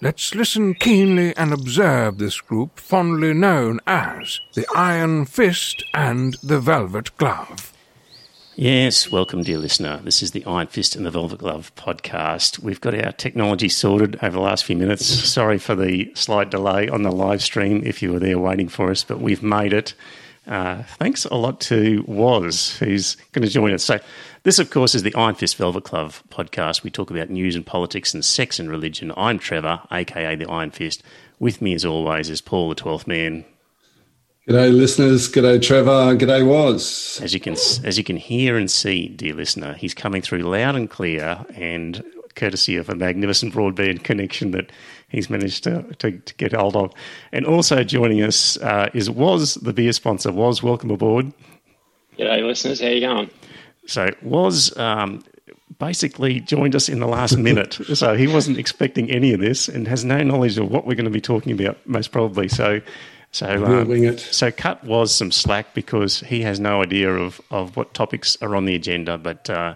Let's listen keenly and observe this group fondly known as the Iron Fist and the Velvet Glove. Yes, welcome, dear listener. This is the Iron Fist and the Velvet Glove podcast. We've got our technology sorted over the last few minutes. Sorry for the slight delay on the live stream if you were there waiting for us, but we've made it. Uh, thanks a lot to Woz, who's going to join us. So, this, of course, is the Iron Fist Velvet Glove podcast. We talk about news and politics and sex and religion. I'm Trevor, aka the Iron Fist. With me, as always, is Paul, the Twelfth Man. G'day, listeners. G'day, Trevor. G'day, Woz. As you can as you can hear and see, dear listener, he's coming through loud and clear, and courtesy of a magnificent broadband connection that he's managed to, to, to get hold of. And also joining us uh, is Woz the beer sponsor. Woz, welcome aboard. G'day, listeners. How you going? So Woz um, basically joined us in the last minute, so he wasn't expecting any of this and has no knowledge of what we're going to be talking about, most probably. So so, wing it. so cut Woz some slack because he has no idea of, of what topics are on the agenda, but uh,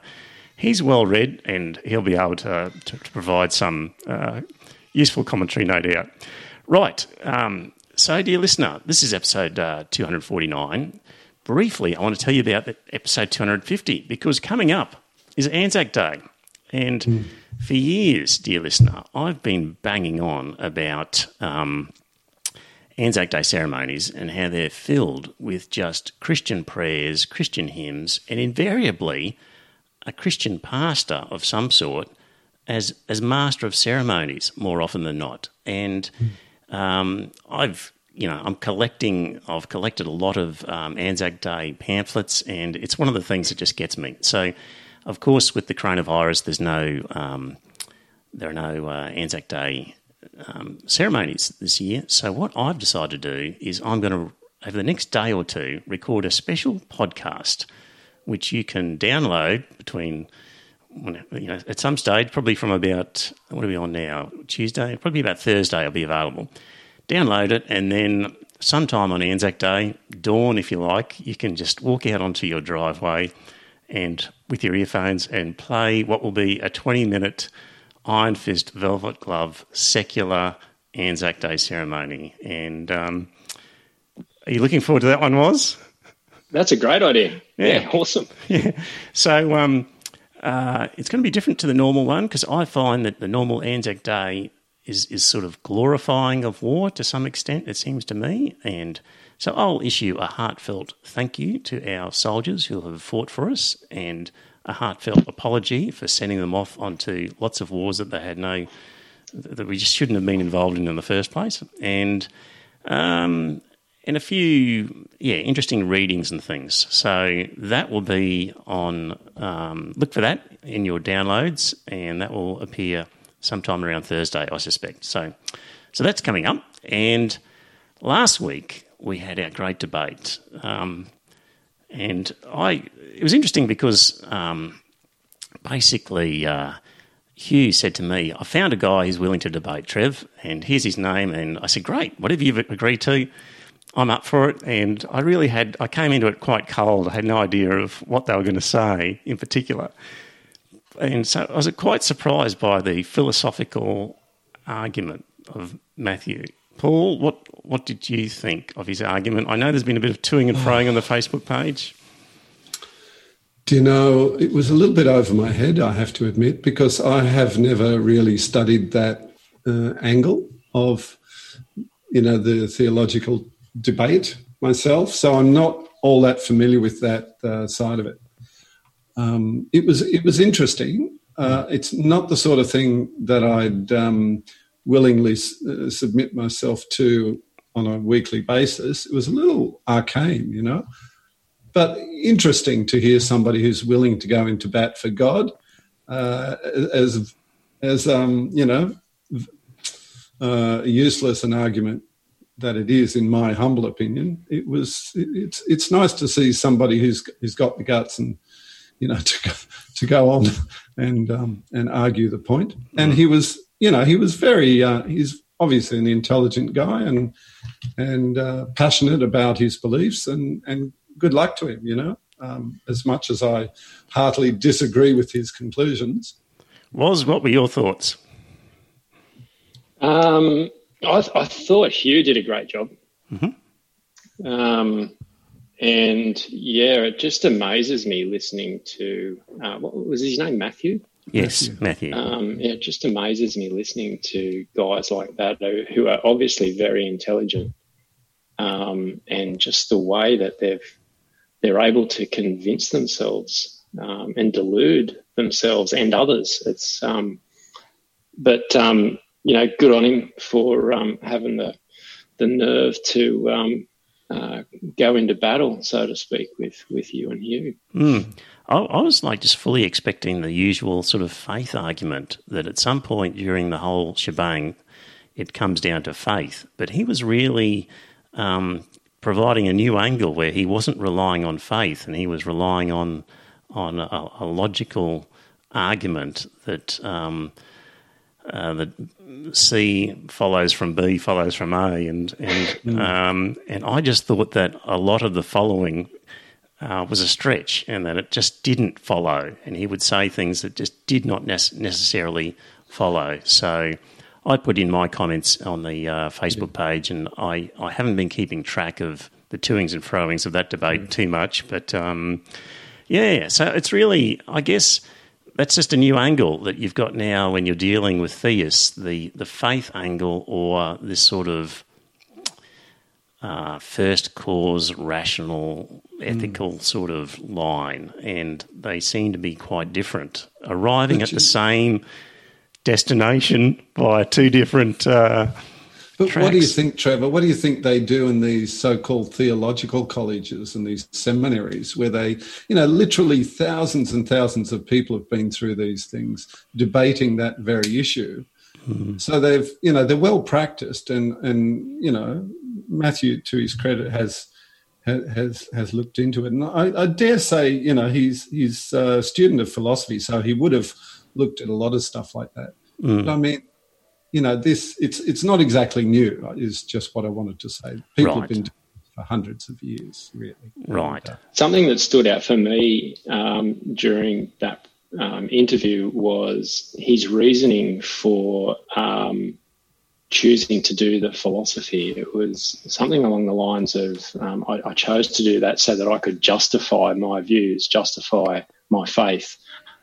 he's well read and he'll be able to, to, to provide some uh, useful commentary, no doubt. Right. Um, so, dear listener, this is episode uh, 249. Briefly, I want to tell you about episode 250 because coming up is Anzac Day. And for years, dear listener, I've been banging on about. Um, Anzac Day ceremonies and how they're filled with just Christian prayers, Christian hymns, and invariably a Christian pastor of some sort as as master of ceremonies more often than not. And um, I've you know I'm collecting. I've collected a lot of um, Anzac Day pamphlets, and it's one of the things that just gets me. So, of course, with the coronavirus, there's no um, there are no uh, Anzac Day um, ceremonies this year. So what I've decided to do is I'm going to over the next day or two record a special podcast, which you can download between. You know, at some stage, probably from about what are we on now? Tuesday, probably about Thursday, I'll be available. Download it, and then sometime on Anzac Day, dawn if you like, you can just walk out onto your driveway and with your earphones and play what will be a 20 minute Iron Fist Velvet Glove secular Anzac Day ceremony. And um, are you looking forward to that one, Woz? That's a great idea. Yeah. Yeah, awesome. Yeah. So um, uh, it's going to be different to the normal one because I find that the normal Anzac Day is is sort of glorifying of war to some extent. It seems to me, and so I'll issue a heartfelt thank you to our soldiers who have fought for us, and a heartfelt apology for sending them off onto lots of wars that they had no that we just shouldn't have been involved in in the first place, and um, and a few yeah interesting readings and things. So that will be on. Um, look for that in your downloads, and that will appear sometime around Thursday, I suspect. So so that's coming up. And last week we had our great debate, um, and I it was interesting because um, basically. Uh, Hugh said to me, I found a guy who's willing to debate, Trev, and here's his name. And I said, Great, whatever you've agreed to, I'm up for it. And I really had, I came into it quite cold. I had no idea of what they were going to say in particular. And so I was quite surprised by the philosophical argument of Matthew. Paul, what, what did you think of his argument? I know there's been a bit of toing and froing on the Facebook page. Do you know, it was a little bit over my head, I have to admit, because I have never really studied that uh, angle of, you know, the theological debate myself. So I'm not all that familiar with that uh, side of it. Um, it was it was interesting. Uh, it's not the sort of thing that I'd um, willingly s- uh, submit myself to on a weekly basis. It was a little arcane, you know but interesting to hear somebody who's willing to go into bat for God, uh, as as um, you know, uh, useless an argument that it is, in my humble opinion. It was. It, it's it's nice to see somebody who's who's got the guts and you know to go, to go on and um, and argue the point. And he was, you know, he was very. Uh, he's obviously an intelligent guy and and uh, passionate about his beliefs. And and good luck to him. You know, um, as much as I heartily disagree with his conclusions. Woz what were your thoughts? Um, I, I, thought Hugh did a great job. Mm-hmm. Um, and yeah, it just amazes me listening to uh, what was his name, Matthew. Yes, Matthew. Um, yeah, it just amazes me listening to guys like that who are obviously very intelligent, um, and just the way that they've they're able to convince themselves um, and delude themselves and others. It's um, but um, you know, good on him for um, having the the nerve to um, uh, go into battle, so to speak, with with you and you. Mm. I, I, was like just fully expecting the usual sort of faith argument that at some point during the whole shebang, it comes down to faith. But he was really um, providing a new angle where he wasn't relying on faith and he was relying on on a, a logical argument that. Um, uh, that C follows from B follows from A, and and mm. um, and I just thought that a lot of the following uh, was a stretch, and that it just didn't follow, and he would say things that just did not necessarily follow. So. I put in my comments on the uh, Facebook page, and I, I haven't been keeping track of the toings and froings of that debate mm. too much. But um, yeah, so it's really, I guess, that's just a new angle that you've got now when you're dealing with theists, the, the faith angle or this sort of uh, first cause, rational, ethical mm. sort of line. And they seem to be quite different, arriving at the same destination by two different. Uh, but tracks. what do you think, Trevor? What do you think they do in these so-called theological colleges and these seminaries, where they, you know, literally thousands and thousands of people have been through these things, debating that very issue. Mm. So they've, you know, they're well practiced, and and you know, Matthew, to his credit, has has has looked into it, and I, I dare say, you know, he's he's a student of philosophy, so he would have looked at a lot of stuff like that. Mm. But I mean, you know, this it's it's not exactly new. Is just what I wanted to say. People right. have been doing it for hundreds of years, really. Right. And, uh, Something that stood out for me um, during that um, interview was his reasoning for um, choosing to do the philosophy. It was something along the lines of um, I, I, chose to do that so that I could justify my views, justify my faith.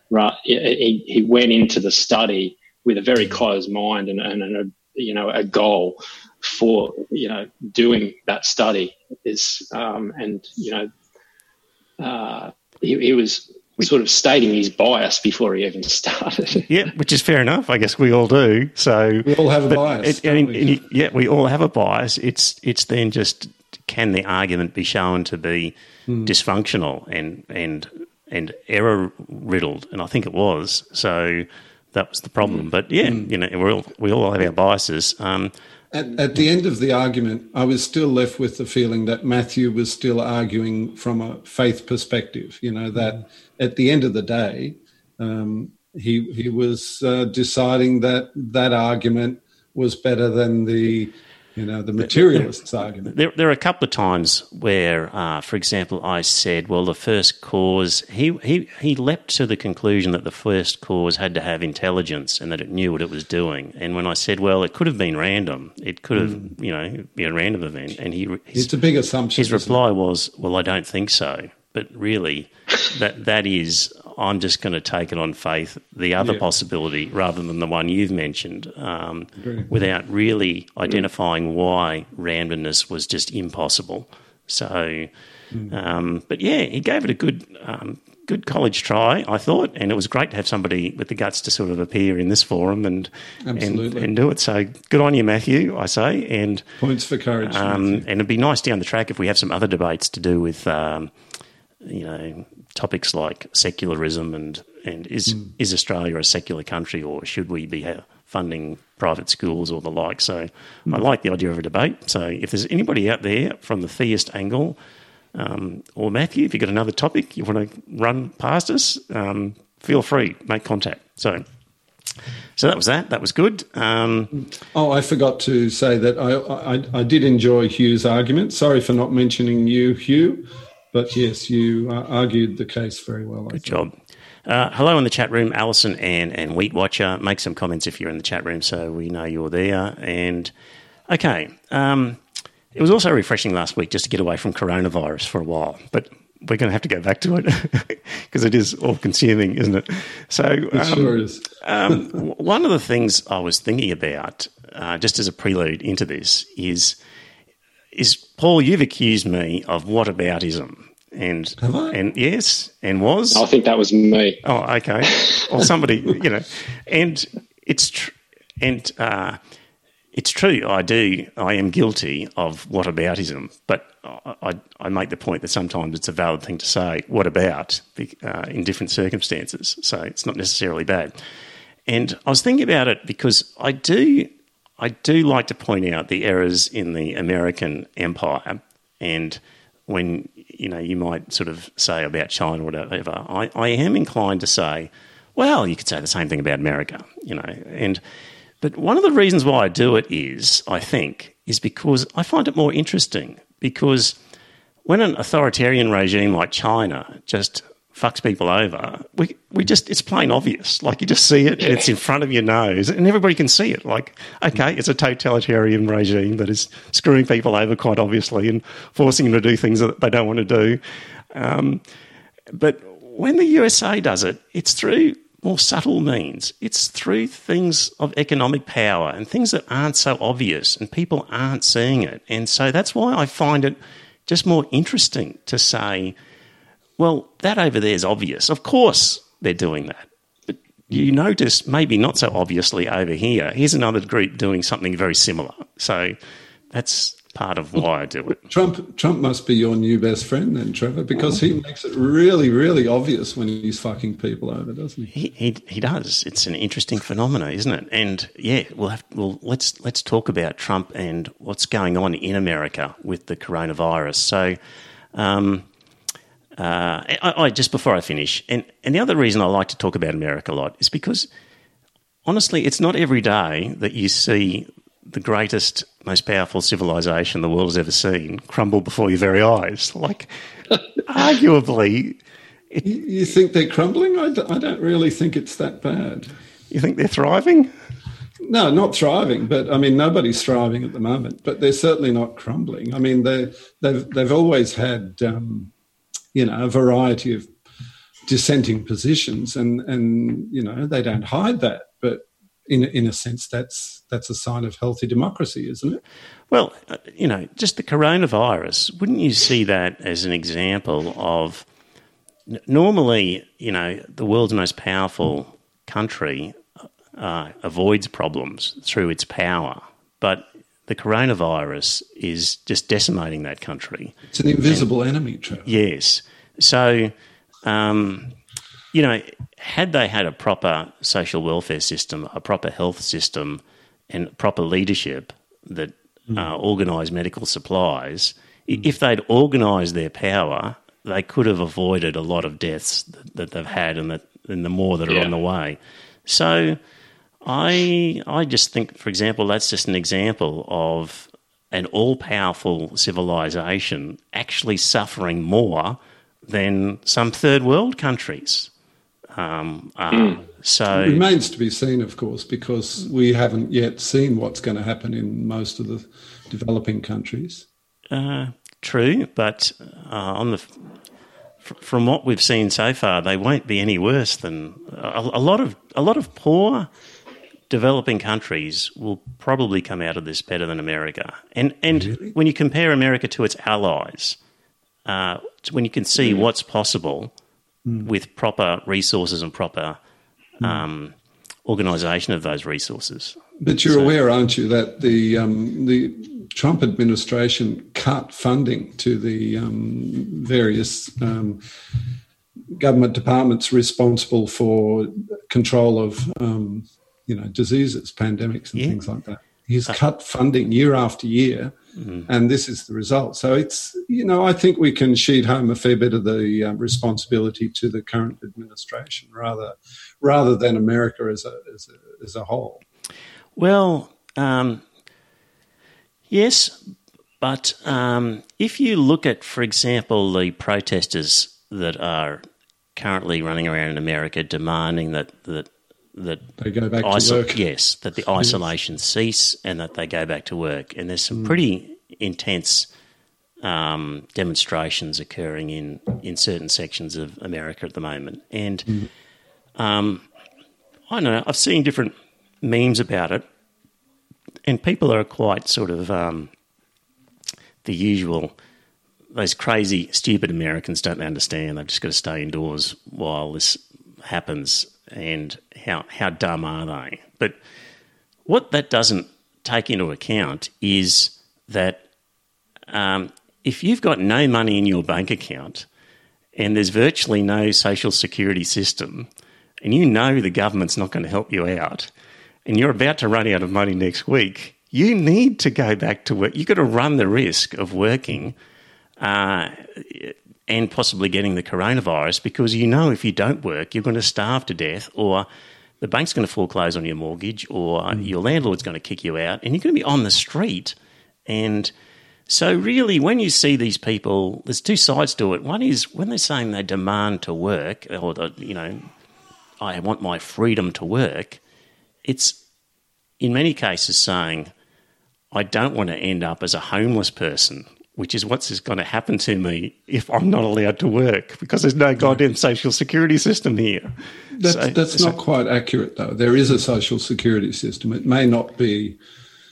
Right? He, he went into the study with a very closed mind and, and, and a you know a goal for you know doing that study is um, and you know uh, he, he, was sort of stating his bias before he even started. yeah, which is fair enough. I guess we all do. So we all have a bias. It, and, we? and, yeah, we all have a bias. It's it's then just can the argument be shown to be mm. dysfunctional and and and error riddled, and I think it was. So that was the problem. Mm. But yeah, mm. you know, we all we all have our biases. Um, at, at, the end of the argument, I was still left with the feeling that Matthew was still arguing from a faith perspective. You know that at the end of the day, um, he he was uh, deciding that that argument was better than the you know, the materialist's there, argument. There, there, are a couple of times where, uh, for example, I said, well, the first cause, he, he, he leapt to the conclusion that the first cause had to have intelligence and that it knew what it was doing. And when I said, well, it could have been random, it could have, mm. you know, be a random event. And he, his, it's a big assumption. His reply was, well, I don't think so. But really, that that is I'm just going to take it on faith, the other yeah. possibility rather than the one you've mentioned, um, without really identifying why randomness was just impossible. So, mm. um, but yeah, he gave it a good. Um, good college try, I thought, and it was great to have somebody with the guts to sort of appear in this forum and and, and, do it. So good on you, Matthew, I say. And points for courage. Um, and it'd be nice down the track if we have some other debates to do with, um, you know, topics like secularism and and is mm. is Australia a secular country or should we be funding private schools or the like. So I like the idea of a debate. So if there's anybody out there from the theist angle, um, or Matthew, if you've got another topic you want to run past us, um, feel free, make contact. So, so that was that. That was good. Um, oh, I forgot to say that I, I, I did enjoy Hugh's argument. Sorry for not mentioning you, Hugh, but yes, you uh, argued the case very well. Good job. Uh, hello in the chat room, Alison and, and Wheat Watcher. Make some comments if you're in the chat room so we know you're there. And okay, um, it was also refreshing last week just to get away from coronavirus for a while, but we're going to have to go back to it because it is all consuming, isn't it? So, it um, sure is. um, one of the things I was thinking about, uh, just as a prelude into this, is is Paul, you've accused me of what whataboutism. And and yes, and Woz. I think that was me. Oh, okay. or somebody, you know, and it's tr- and uh, it's true. I do. I am guilty of what whataboutism, but I, I make the point that sometimes it's a valid thing to say. What about uh, in different circumstances? So it's not necessarily bad. And I was thinking about it because I do I do like to point out the errors in the American empire, and when you know you might sort of say about China or whatever, I, I am inclined to say, well, you could say the same thing about America, you know, and but one of the reasons why I do it is, I think, is because I find it more interesting because when an authoritarian regime like China just fucks people over, we we just it's plain obvious. Like you just see it, and it's in front of your nose, and everybody can see it. Like, okay, it's a totalitarian regime that is screwing people over quite obviously and forcing them to do things that they don't want to do. Um, but when the USA does it, it's through more subtle means. It's through things of economic power and things that aren't so obvious, and people aren't seeing it. And so that's why I find it just more interesting to say well, that over there is obvious. Of course they're doing that. But you notice, maybe not so obviously over here, here's another group doing something very similar. So that's part of why I do it. Trump Trump must be your new best friend then, Trevor, because he makes it really, really obvious when he's fucking people over, doesn't he? He he, he does. It's an interesting phenomenon, isn't it? And yeah, we'll have well let's let's talk about Trump and what's going on in America with the coronavirus. So um, uh, I, I, just before I finish, and, and the other reason I like to talk about America a lot is because honestly, it's not every day that you see the greatest, most powerful civilization the world has ever seen crumble before your very eyes. Like, arguably. It, you think they're crumbling? I d- I don't really think it's that bad. You think they're thriving? No, not thriving, but I mean nobody's thriving at the moment. But they're certainly not crumbling. I mean they they've they've always had um, you know, a variety of dissenting positions, and and you know they don't hide that. But in in a sense, that's that's a sign of healthy democracy, isn't it? Well, uh, you know, just the coronavirus. Wouldn't you see that as an example of normally, you know, the world's most powerful country uh, avoids problems through its power, but the coronavirus is just decimating that country. It's an invisible and, enemy, Trevor. Yes. So, um, you know, had they had a proper social welfare system, a proper health system, and proper leadership that mm. uh, organised medical supplies, mm. if they'd organised their power, they could have avoided a lot of deaths that, that they've had and, that, and the more that are yeah. on the way. So I I just think, for example, that's just an example of an all powerful civilization actually suffering more than some third world countries. Um, mm. So it remains to be seen, of course, because we haven't yet seen what's going to happen in most of the developing countries. Uh, true, but uh, on the from what we've seen so far, they won't be any worse than a, a lot of a lot of poor developing countries will probably come out of this better than America. And and really? when you compare America to its allies, uh, when you can see yeah. what's possible mm. with proper resources and proper mm. um, organisation of those resources. But you're so, aware, aren't you, that the um, the Trump administration cut funding to the um, various um, government departments responsible for control of um, you know, diseases, pandemics, and Yeah. things like that. He's cut funding year after year, and this is the result. So it's, you know, I think we can sheet home a fair bit of the uh, responsibility to the current administration rather rather than America as a as a, as a whole. Well, um, yes, but um, if you look at, for example, the protesters that are currently running around in America demanding that that that They go back iso- to work. yes, that the isolation cease and that they go back to work, and there's some pretty intense. Um, demonstrations occurring in, in certain sections of America at the moment, and um, I don't know. I've seen different memes about it, and people are quite sort of um, the usual. Those crazy, stupid Americans don't understand. They've just got to stay indoors while this happens. And how how dumb are they? But what that doesn't take into account is that um, if you've got no money in your bank account and there's virtually no social security system, and you know the government's not going to help you out, and you're about to run out of money next week, you need to go back to work. You've got to run the risk of working uh, and possibly getting the coronavirus because you know if you don't work, you're going to starve to death or the bank's going to foreclose on your mortgage or hmm. your landlord's going to kick you out and you're going to be on the street. And so, really, when you see these people, there's two sides to it. One is when they're saying they demand to work, or the, you know, I want my freedom to work. It's in many cases saying, I don't want to end up as a homeless person, which is what's going to happen to me if I'm not allowed to work because there's no goddamn social security system here. That's, So- that's so not quite accurate, though. There is a social security system. It may not be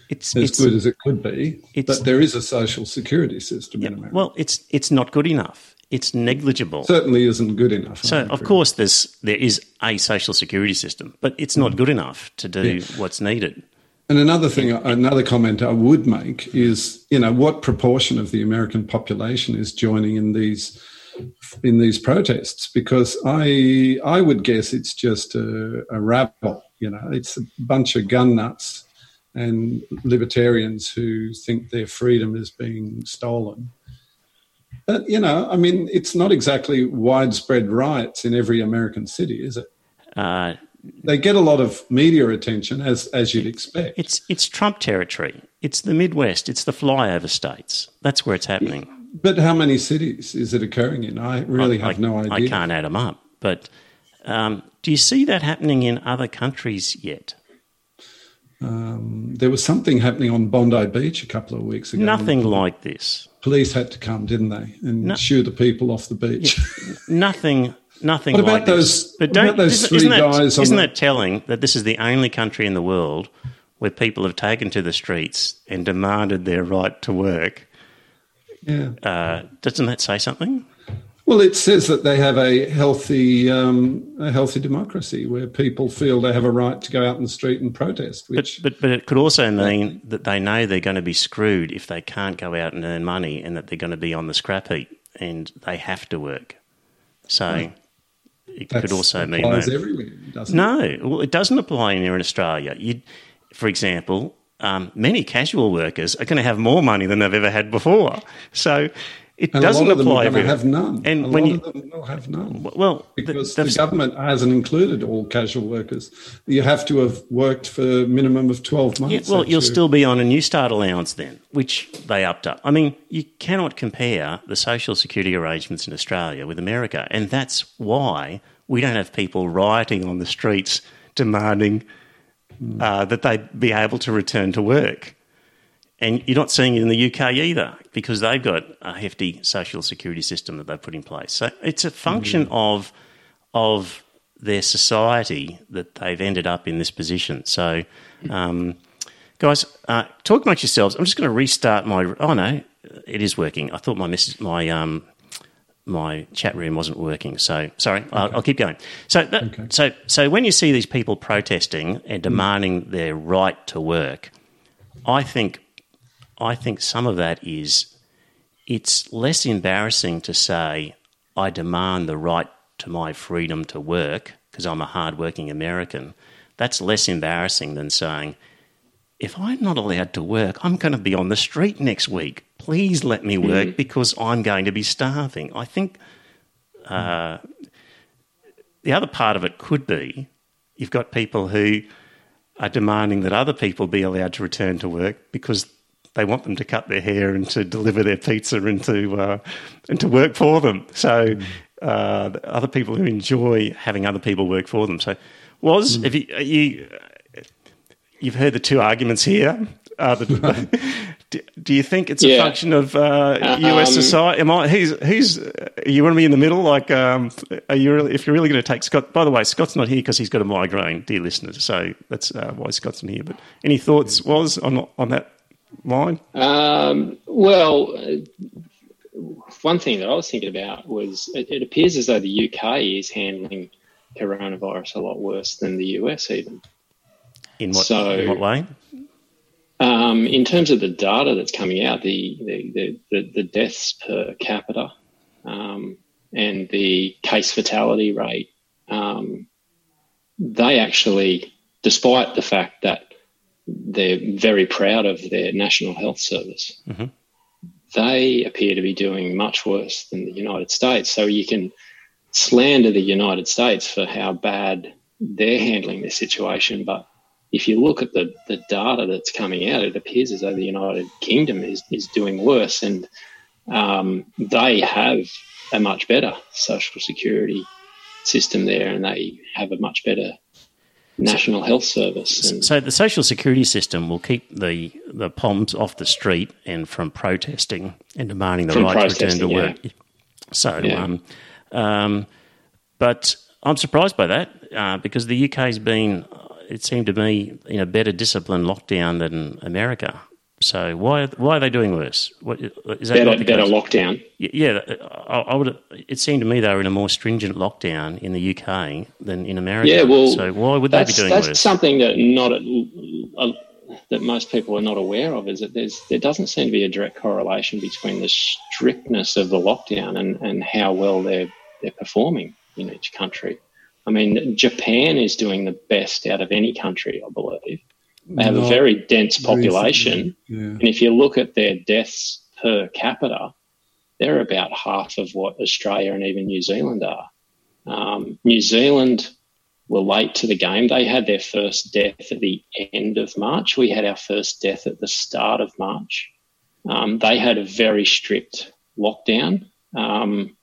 It's, as it's good as it could be, but there is a social security system in America. well, it's it's not good enough. It's negligible. certainly isn't good enough. So of course there's there is a social security system, but it's Mm. not good enough to do what's needed. And another thing, another comment I would make is, you know, what proportion of the American population is joining in these in these protests? Because I I would guess it's just a, a rabble. You know, it's a bunch of gun nuts and libertarians who think their freedom is being stolen. But you know, I mean, it's not exactly widespread riots in every American city, is it? Uh, They get a lot of media attention, as as you'd expect. it's it's Trump territory. It's the Midwest. It's the flyover states. That's where it's happening. But how many cities is it occurring in? I really have I, no idea. I can't add them up. But um, do you see that happening in other countries yet? Um, there was something happening on Bondi Beach a couple of weeks ago. Nothing like this. Police had to come, didn't they, and No. shoo the people off the beach. Nothing. Nothing What about like those- this. But don't. about those isn't, three isn't that, guys on isn't the- that telling that this is the only country in the world where people have taken to the streets and demanded their right to work? yeah. Uh, doesn't that say something? Well, it says that they have a healthy, um, a healthy democracy where people feel they have a right to go out in the street and protest. But, Which, but but it could also mean that they know they're going to be screwed if they can't go out and earn money, and that they're going to be on the scrap heap, and they have to work. So it that's- could also mean that. everywhere, doesn't it? No, well, it doesn't apply here in Australia. You, for example, um, many casual workers are going to have more money than they've ever had before. So it And doesn't a lot of them apply to have none. And a when lot you- of them will have none. Well, because the, the, government hasn't included all casual workers. You have to have worked for a minimum of 12 months. Yeah, well, you'll still be on a Newstart allowance then, which they upped up. I mean, you cannot compare the social security arrangements in Australia with America, and that's why we don't have people rioting on the streets demanding uh, that they be able to return to work. And you're not seeing it in the UK either because they've got a hefty social security system that they've put in place. So it's a function of of their society that they've ended up in this position. So, um, guys, uh, talk amongst yourselves. I'm just going to restart my. Oh no, it is working. I thought my message, my um, my chat room wasn't working. So sorry, I'll, I'll keep going. So, that, Okay. so, so when you see these people protesting and demanding their right to work, I think, I think some of that is it's less embarrassing to say I demand the right to my freedom to work because I'm a hardworking American that's less embarrassing than saying, if I'm not allowed to work, I'm going to be on the street next week. Please let me work mm. because I'm going to be starving. I think uh, the other part of it could be you've got people who are demanding that other people be allowed to return to work because they want them to cut their hair and to deliver their pizza and to uh, and to work for them. So mm. uh, other people who enjoy having other people work for them. So Woz mm. if you, you you've heard the two arguments here. Uh, the, do, do, you think it's a function of uh, US um, society? Am I? Who's who's? You want to be in the middle? Like, um, are you really, if you're really going to take Scott? By the way, Scott's not here because he's got a migraine, dear listeners. So that's uh, why Scott's not here. But any thoughts Woz on on that line? Um, well, one thing that I was thinking about was it, it appears as though the UK is handling coronavirus a lot worse than the US even. In what, so, in what way? Um, in terms of the data that's coming out, the the, the, the deaths per capita um, and the case fatality rate, um, they actually, despite the fact that they're very proud of their national health service, mm-hmm. they appear to be doing much worse than the United States. So you can slander the United States for how bad they're handling this situation, but if you look at the, the data that's coming out, it appears as though the United Kingdom is, is doing worse, and um, they have a much better social security system there, and they have a much better national health service. And, so the social security system will keep the the POMs off the street and from protesting and demanding the right to return to work. Yeah. So, yeah. Um, um, but I'm surprised by that uh, because the UK has been it seemed to me in a better disciplined lockdown than America. So why why are they doing worse? What, is that better, better lockdown? Yeah, I, I, would. It seemed to me they were in a more stringent lockdown in the UK than in America. Yeah, well, so why would they be doing that's worse? That's something that not uh, that most people are not aware of. Is that there's there doesn't seem to be a direct correlation between the strictness of the lockdown and, and how well they're they're performing in each country. I mean, Japan is doing the best out of any country, I believe. They have Not a very dense population. Yeah. And if you look at their deaths per capita, they're about half of what Australia and even New Zealand are. Um, New Zealand were late to the game. They had their first death at the end of March. We had our first death at the start of March. Um, they had a very strict lockdown, um,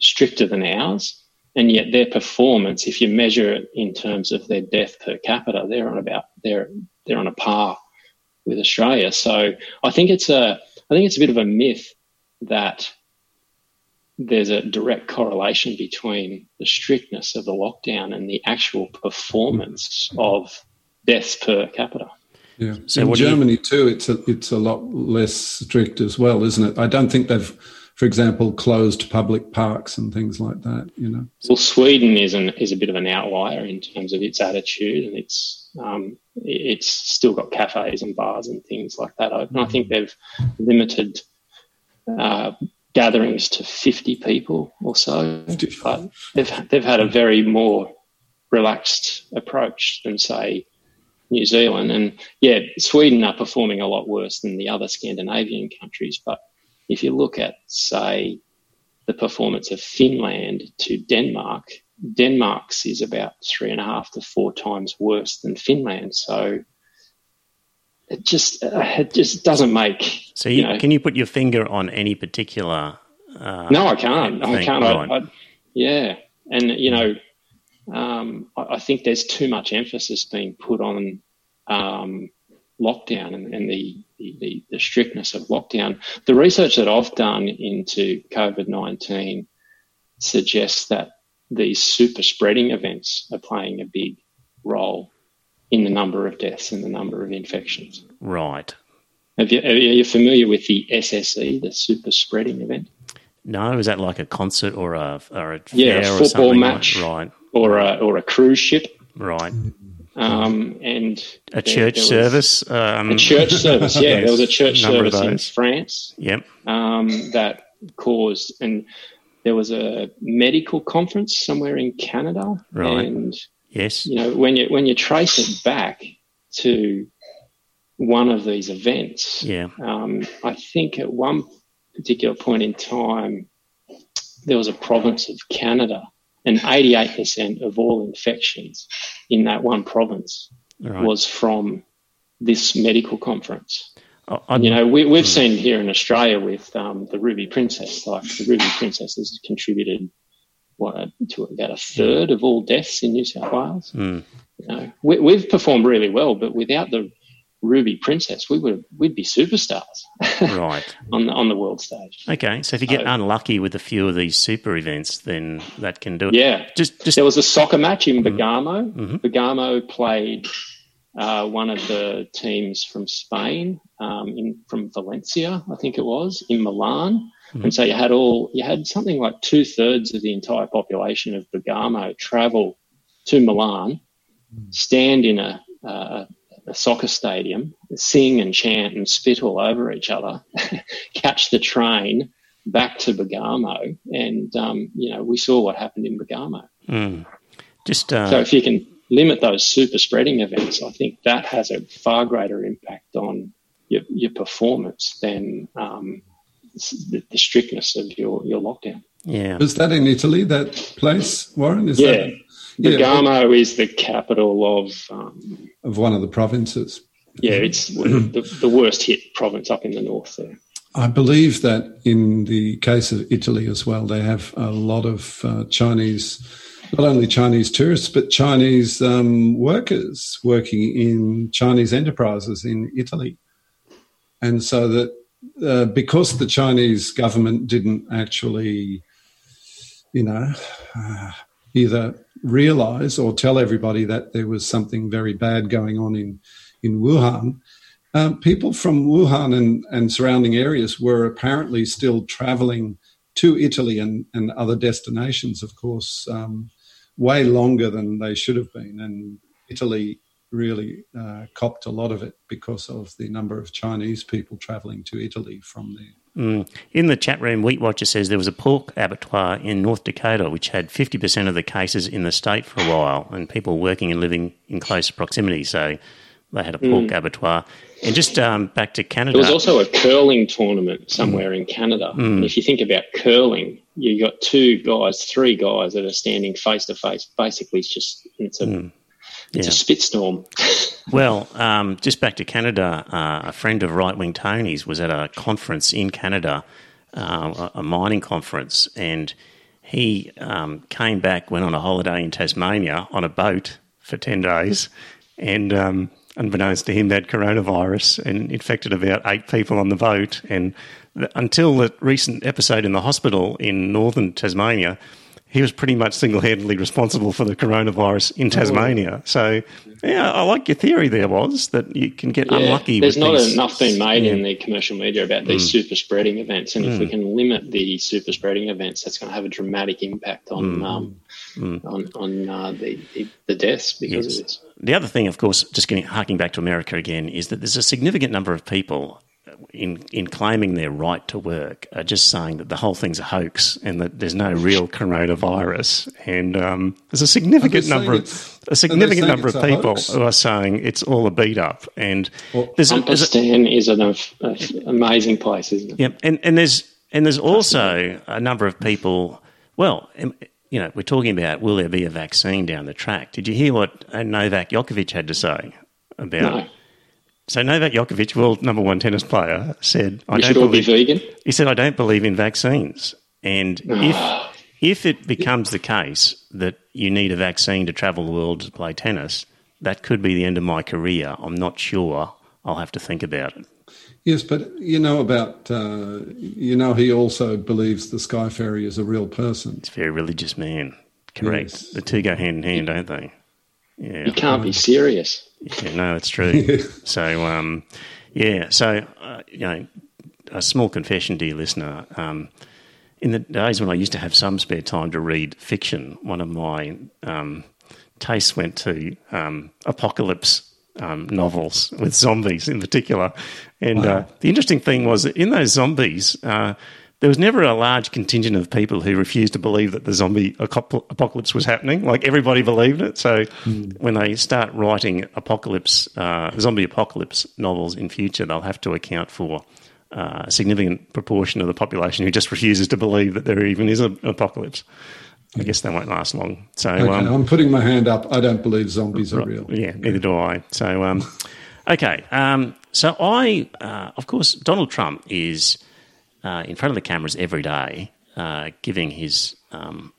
stricter than ours and yet their performance, if you measure it in terms of their death per capita, they're on about they're they're on a par with Australia. So I think it's a I think it's a bit of a myth that there's a direct correlation between the strictness of the lockdown and the actual performance of deaths per capita. Yeah. So in Germany you... too, it's a it's a lot less strict as well, isn't it? I don't think they've for example, closed public parks and things like that. You know. Well, Sweden is an is a bit of an outlier in terms of its attitude, and it's um, it's still got cafes and bars and things like that open. I think they've limited uh, gatherings to fifty people or so, but they've they've had a very more relaxed approach than say New Zealand. And yeah, Sweden are performing a lot worse than the other Scandinavian countries, but if you look at, say, the performance of Finland to Denmark, Denmark's is about three and a half to four times worse than Finland. So it just uh, it just doesn't make. So you, you know, can you put your finger on any particular? Uh, no, I can't. Thing? I can't. I, I, yeah, and you know, um, I, I, think there's too much emphasis being put on um, lockdown and, and the, the, the, strictness of lockdown. The research that I've done into COVID 19 suggests that these super spreading events are playing a big role in the number of deaths and the number of infections. Right. Have you, are you familiar with the SSE, the super spreading event? No, is that like a concert or a, or a yeah, a football match, like? right? Or a, or a cruise ship, right? Um, and a there, church there service. Um, a church service, yeah. There was a church service in France. Yep. Um, that caused, and there was a medical conference somewhere in Canada, right. and Yes. You know, when you when you trace it back to one of these events, Yeah. um, I think at one particular point in time, there was a province of Canada, and 88% of all infections in that one province Right. was from this medical conference. I, You know, we, we've seen here in Australia with um, the Ruby Princess, like the Ruby Princess has contributed what to about a third of all deaths in New South Wales. Mm. You know, we, we've performed really well, but without the Ruby Princess, we would we'd be superstars right. on the on the world stage. Okay. So if you get So- unlucky with a few of these super events, then that can do it. Yeah, Just, just there was a soccer match in Mm-hmm. Bergamo. Mhm. Bergamo played uh, one of the teams from Spain, um, in from Valencia, I think it was, in Milan. Mm-hmm. And so you had all you had something like two thirds of the entire population of Bergamo travel to Milan, stand in a, uh, a soccer stadium, sing and chant and spit all over each other, catch the train back to Bergamo, and um, you know we saw what happened in Bergamo. mm. just uh, So if you can limit those super spreading events, I think that has a far greater impact on your, your performance than um, the, the strictness of your, your lockdown. yeah. Is that in Italy, that place, Warren? Is Yeah. that Yeah. Bergamo is the capital of, um, of one of the provinces? yeah, it's the, the worst hit province up in the north there. I believe that in the case of Italy as well, they have a lot of uh, Chinese, not only Chinese tourists, but Chinese um, workers working in Chinese enterprises in Italy. And so that uh, because the Chinese government didn't actually, you know, uh, either realize or tell everybody that there was something very bad going on in, in Wuhan, um, people from Wuhan and, and surrounding areas were apparently still traveling to Italy and, and other destinations, of course, um, way longer than they should have been. And Italy really uh, copped a lot of it because of the number of Chinese people traveling to Italy from there. Mm. In the chat room, Wheat Watcher says there was a pork abattoir in North Dakota which had 50% of the cases in the state for a while and people working and living in close proximity. So they had a pork abattoir. And just um, back to Canada. There was also a curling tournament somewhere in Canada. And if you think about curling, you got two guys, three guys that are standing face to face. Basically, it's just it's a it's Yeah. a spitstorm. Well, um, just back to Canada, uh, a friend of Right Wing Tony's was at a conference in Canada, uh, a mining conference, and he um, came back, went on a holiday in Tasmania on a boat for 10 days, and um, unbeknownst to him, they had coronavirus and infected about eight people on the boat. And until the recent episode in the hospital in northern Tasmania, he was pretty much single-handedly responsible for the coronavirus in Tasmania. So, yeah, I like your theory. There was that you can get Yeah, unlucky. There's with not these- enough being made Yeah. Mm. in the commercial media about these super spreading events, and if we can limit the super spreading events, that's going to have a dramatic impact on Mm. um, on on uh, the, the the deaths because Yes. of this. The other thing, of course, just getting harking back to America again, is that there's a significant number of people in in claiming their right to work are just saying that the whole thing's a hoax and that there's no real coronavirus. And um, there's a significant number of a significant number of people who are saying it's all a beat up. And there's a, a, Pakistan is an af- af- amazing place, isn't it? yeah, and, and there's and there's also a number of people. Well, you know, we're talking about will there be a vaccine down the track? Did you hear what uh, Novak Djokovic had to say about? No, So Novak Djokovic, world number one tennis player, said, "I we don't should all be believe." vegan. he said, "I don't believe in vaccines." And if if it becomes the case that you need a vaccine to travel the world to play tennis, that could be the end of my career. I'm not sure. I'll have to think about it. Yes, but you know about, uh, you know, he also believes the Sky Fairy is a real person. It's a very religious man. Correct. Yes. The two go hand in hand, don't they? Yeah. You can't be serious. Yeah, no, it's true. so, um, yeah, so, uh, you know, a small confession, dear listener. Um, in the days when I used to have some spare time to read fiction, one of my um, tastes went to um, apocalypse um, novels with zombies in particular. And uh, the interesting thing was that in those zombies, uh, there was never a large contingent of people who refused to believe that the zombie apocalypse was happening. Like everybody believed it. So mm. when they start writing apocalypse, uh, zombie apocalypse novels in future, they'll have to account for uh, a significant proportion of the population who just refuses to believe that there even is an apocalypse. I guess they won't last long. So okay, um, I'm putting my hand up. I don't believe zombies are real. Yeah, neither do I. So um, okay, um, so I, uh, of course, Donald Trump is uh, in front of the cameras every day, uh, giving his um,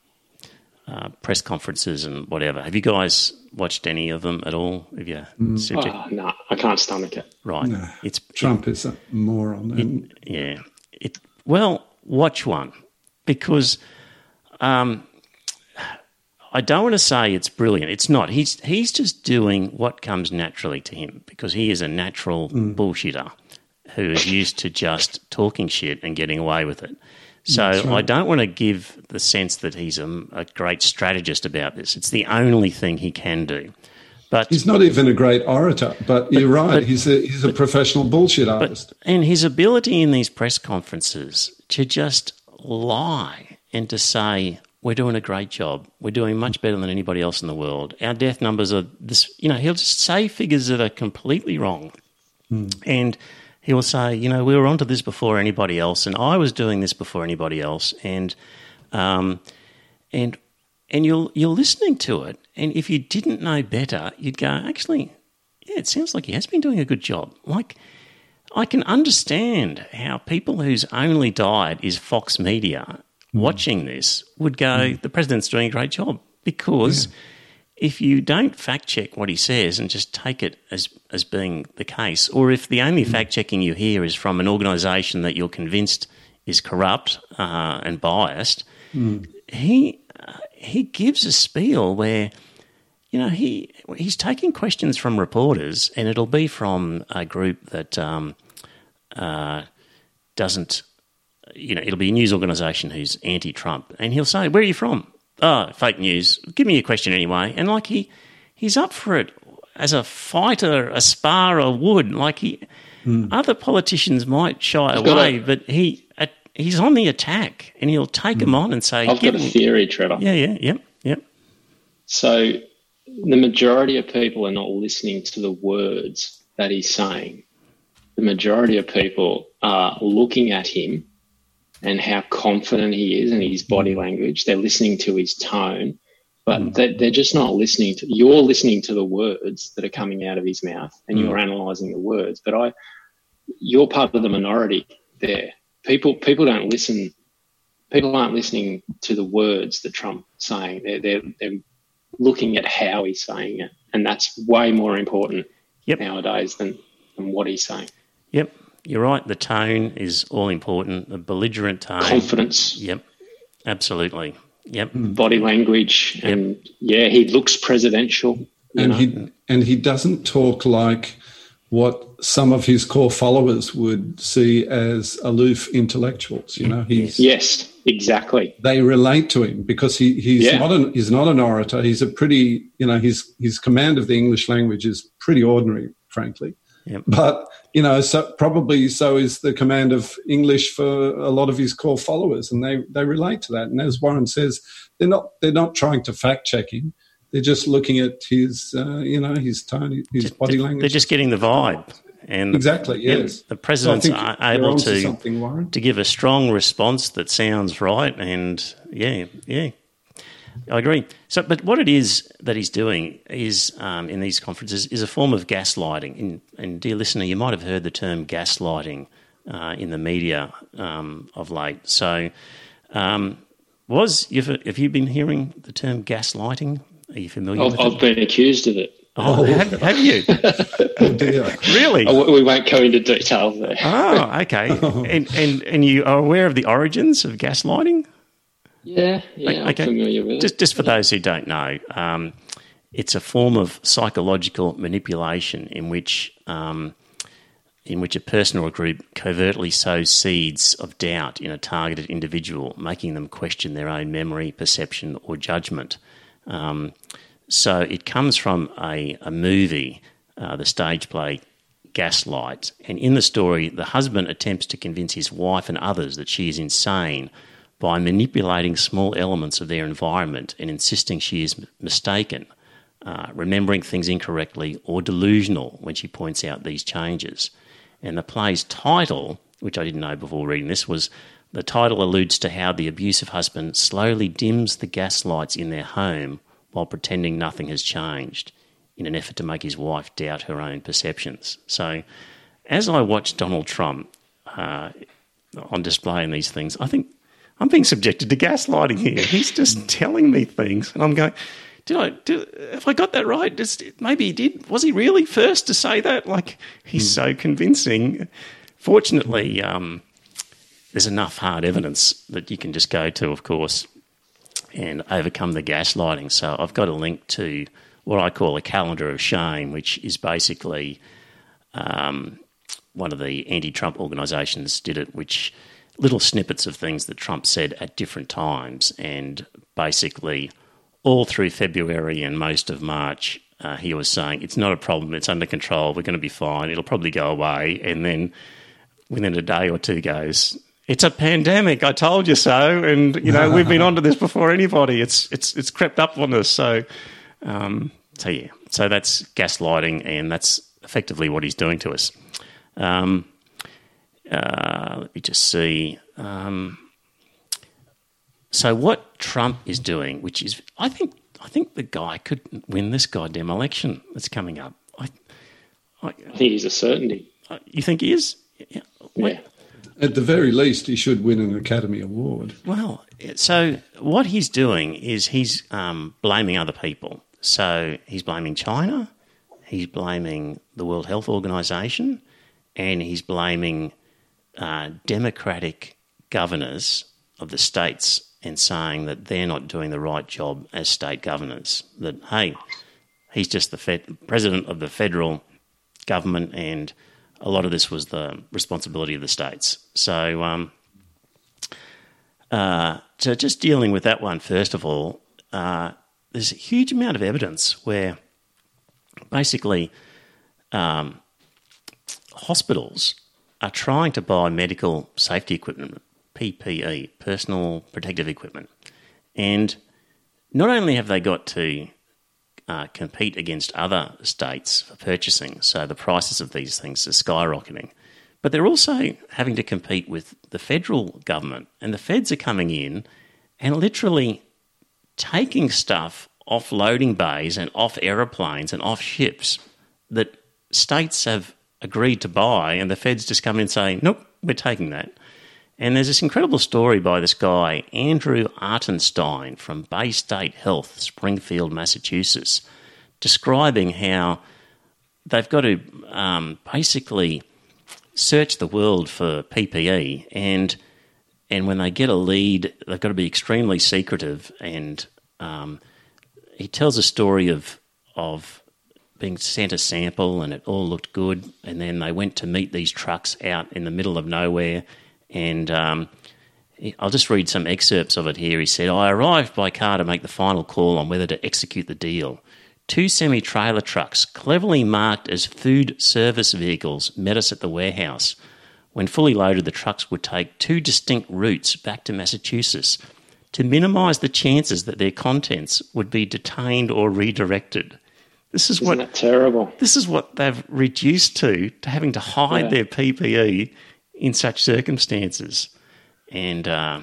uh, press conferences and whatever. Have you guys watched any of them at all? Have you? Mm. Oh, no, I can't stomach it. Right, no, it's Trump it, is a moron. It, yeah, it. Well, watch one because. Um, I don't want to say it's brilliant. It's not. He's he's just doing what comes naturally to him because he is a natural mm. bullshitter who is used to just talking shit and getting away with it. So right. I don't want to give the sense that he's a, a, great strategist about this. It's the only thing he can do. But he's not even a great orator. But, but you're right. But, he's a he's a but, professional bullshit artist. and his ability in these press conferences to just lie and to say we're doing a great job. We're doing much better than anybody else in the world. Our death numbers are this, you know, he'll just say figures that are completely wrong. Mm. And he will say, you know, we were onto this before anybody else, and I was doing this before anybody else. And, um, and, and you're, you're listening to it. And if you didn't know better, you'd go, actually, yeah, it sounds like he has been doing a good job. Like, I can understand how people whose only diet is Fox Media. Watching this would go, mm. the president's doing a great job. Because yeah. if you don't fact check what he says and just take it as, as being the case, or if the only mm. fact checking you hear is from an organisation that you're convinced is corrupt uh, and biased, mm. he, uh, he gives a spiel where you know, he he's taking questions from reporters, and it'll be from a group that um, uh, doesn't you know, it'll be a news organisation who's anti-Trump, and he'll say, "Where are you from?" Oh, fake news. Give me a question anyway. And like he, he's up for it as a fighter, a sparrer would. Like he, mm. other politicians might shy I've away, a, but he, he's on the attack, and he'll take mm. them on and say, "I've got a theory, Trevor." Yeah, yeah, yep, yep. So, the majority of people are not listening to the words that he's saying. The majority of people are looking at him and how confident he is and his body language. They're listening to his tone, but mm. they're, they're just not listening to. You're listening to the words that are coming out of his mouth, and mm. you're analysing the words. But I, you're part of the minority there. People people don't listen. People aren't listening to the words that Trump's saying. They're they're, they're looking at how he's saying it, and that's way more important yep. nowadays than than what he's saying. Yep you're right. The tone is all important. The belligerent tone, confidence. Yep, absolutely. Yep. Body language, yep. and yeah, he looks presidential. And know? he and he doesn't talk like what some of his core followers would see as aloof intellectuals. You know, he's yes, exactly. They relate to him because he he's yeah. not an he's not an orator. He's a pretty you know his his command of the English language is pretty ordinary, frankly. Yep. But you know, so probably so is the command of English for a lot of his core followers, and they they relate to that. And as Warren says, they're not they're not trying to fact check him. They're just looking at his uh, you know his tone, his body language. They're just getting the vibe. And exactly, yes. The president's so able to to give a strong response that sounds right, and yeah, yeah, I agree. So, but what it is that he's doing is um, in these conferences is a form of gaslighting. And, and, dear listener, you might have heard the term gaslighting uh, in the media um, of late. So, um, was have you been hearing the term gaslighting? Are you familiar? I've, I've been accused of it. Oh, have, have you? oh dear. Really? Oh, we won't go into details there. Oh, okay. and, and and you are aware of the origins of gaslighting? Yeah, yeah, okay. I'm familiar with just, it. Just for those who don't know, um, it's a form of psychological manipulation in which um, in which a person or a group covertly sows seeds of doubt in a targeted individual, making them question their own memory, perception, or judgment. Um, so it comes from a, a movie, uh, the stage play gaslight. And in the story, the husband attempts to convince his wife and others that she is insane by manipulating small elements of their environment and insisting she is mistaken, uh, remembering things incorrectly, or delusional when she points out these changes. And the play's title, which I didn't know before reading this, was the title alludes to how the abusive husband slowly dims the gas lights in their home while pretending nothing has changed in an effort to make his wife doubt her own perceptions. So, as I watch Donald Trump uh, on display in these things, I think I'm being subjected to gaslighting here. He's just telling me things, and I'm going, did I? Did, have I got that right? Just, maybe he did. Was he really first to say that? Like he's so convincing. Fortunately, um, there's enough hard evidence that you can just go to, of course, and overcome the gaslighting. So I've got a link to what I call a calendar of shame, which is basically um, one of the anti-Trump organisations did it, which little snippets of things that Trump said at different times, and basically all through February and most of March, uh, he was saying it's not a problem, it's under control, we're going to be fine, it'll probably go away, and then within a day or two goes. It's a pandemic. I told you so, and you know we've been onto this before anybody. It's it's it's crept up on us. So um, so yeah, so that's gaslighting, and that's effectively what he's doing to us. Um, uh, let me just see. Um, so what Trump is doing, which is, I think, I think the guy could win this goddamn election that's coming up. I, I, I think he's a certainty. Uh, you think he is? Yeah. yeah. At the very least, he should win an Academy Award. Well, so what he's doing is he's um, blaming other people. So he's blaming China, he's blaming the World Health Organization, and he's blaming uh, democratic governors of the states and saying that they're not doing the right job as state governors. That, hey, he's just the fed- president of the federal government, and a lot of this was the responsibility of the states. So, um, uh, so just dealing with that one, first of all, uh, there's a huge amount of evidence where basically um, hospitals are trying to buy medical safety equipment, PPE, personal protective equipment. And not only have they got to uh, compete against other states for purchasing, so the prices of these things are skyrocketing, but they're also having to compete with the federal government. And the feds are coming in and literally taking stuff off loading bays and off aeroplanes and off ships that states have agreed to buy, and the feds just come in and say, nope, we're taking that. And there's this incredible story by this guy, Andrew Artenstein from Baystate Health, Springfield, Massachusetts, describing how they've got to um, basically search the world for PPE and and when they get a lead, they've got to be extremely secretive and um, he tells a story of of being sent a sample and it all looked good, and then they went to meet these trucks out in the middle of nowhere, and um, I'll just read some excerpts of it here. He said, "I arrived by car to make the final call on whether to execute the deal." Two semi trailer trucks, cleverly marked as food service vehicles, met us at the warehouse. When fully loaded, the trucks would take two distinct routes back to Massachusetts to minimise the chances that their contents would be detained or redirected. This is Isn't what terrible. This is what they've reduced to to having to hide yeah. their PPE in such circumstances, and uh,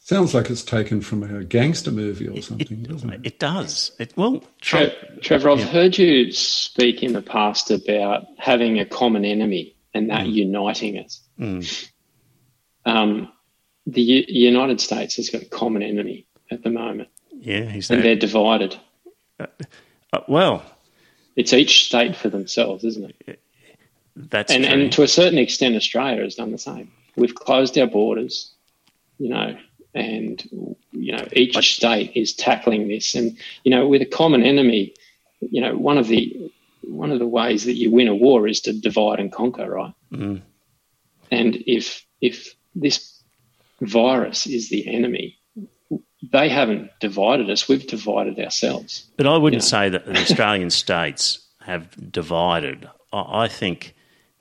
sounds like it's taken from a gangster movie or something, it, doesn't it? It does. It well, Trevor. Trevor, I've yeah. heard you speak in the past about having a common enemy and that mm. uniting us. Mm. Um, the U- United States has got a common enemy at the moment. Yeah, he's and they're divided. Uh, uh, well, it's each state for themselves, isn't it? That's and true. and to a certain extent, Australia has done the same. We've closed our borders, you know, and you know each state is tackling this, and you know with a common enemy, you know one of the one of the ways that you win a war is to divide and conquer, right? Mm. And if if this virus is the enemy. They haven't divided us, we've divided ourselves. But I wouldn't you know? say that the Australian states have divided. I think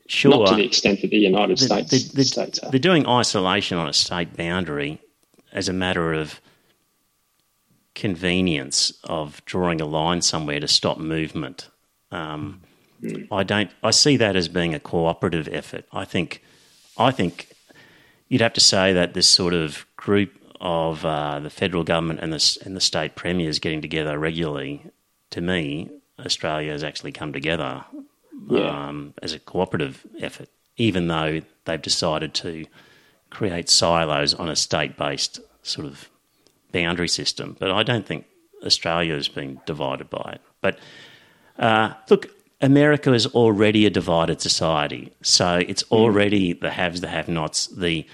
Sure. Not to the extent that the United The- States the- the- states are. They're doing isolation on a state boundary as a matter of convenience of drawing a line somewhere to stop movement. Um, I don't. I see that as being a cooperative effort. I think. I think you'd have to say that this sort of group of uh, the federal government and the and the state premiers getting together regularly. To me, Australia has actually come together Yeah. um, as a cooperative effort, even though they've decided to create silos on a state based sort of boundary system. But I don't think Australia has been divided by it. But uh, look, America is already a divided society, so it's already the haves, the have-nots, the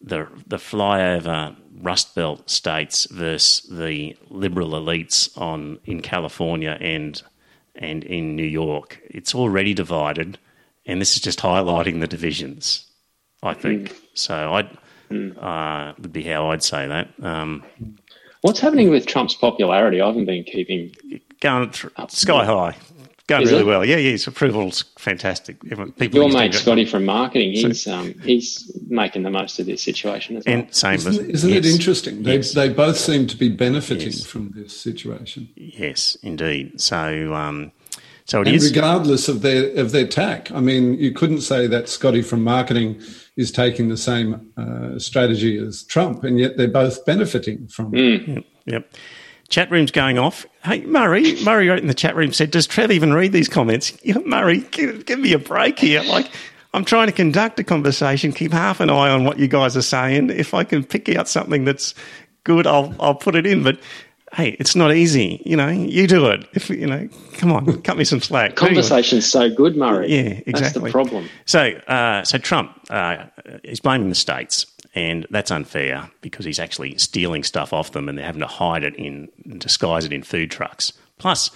the the flyover Rust Belt states versus the liberal elites on in California and and in New York. It's already divided, and this is just highlighting the divisions. I think so. I uh, would be how I'd say that. Um, What's happening with Trump's popularity? I haven't been keeping. going sky high, going Is really it? well. Yeah, yeah, his approval's fantastic. Everyone- People Your used mate Scotty from marketing, he's um, he's making the most of this situation as well. and same Isn't, isn't it interesting? They, Yes. they both seem to be benefiting Yes. from this situation. Yes, indeed. So, um, so it And is. regardless of their of their tack, I mean, you couldn't say that Scotty from marketing is taking the same uh, strategy as Trump, and yet they're both benefiting from. it. Yep. Chat room's going off. Hey, Murray. Murray wrote in the chat room said, "Does Trev even read these comments?" Murray, give, give me a break here. Like, I'm trying to conduct a conversation. Keep half an eye on what you guys are saying. If I can pick out something that's good, I'll I'll put it in. But hey, it's not easy. You know, you do it. If you know, come on, cut me some slack. Anyway. Conversation's so good, Murray. Yeah, exactly. That's the problem. So, uh, so Trump uh, is blaming the states, and that's unfair because he's actually stealing stuff off them, and they're having to hide it in, disguise it in food trucks. Plus,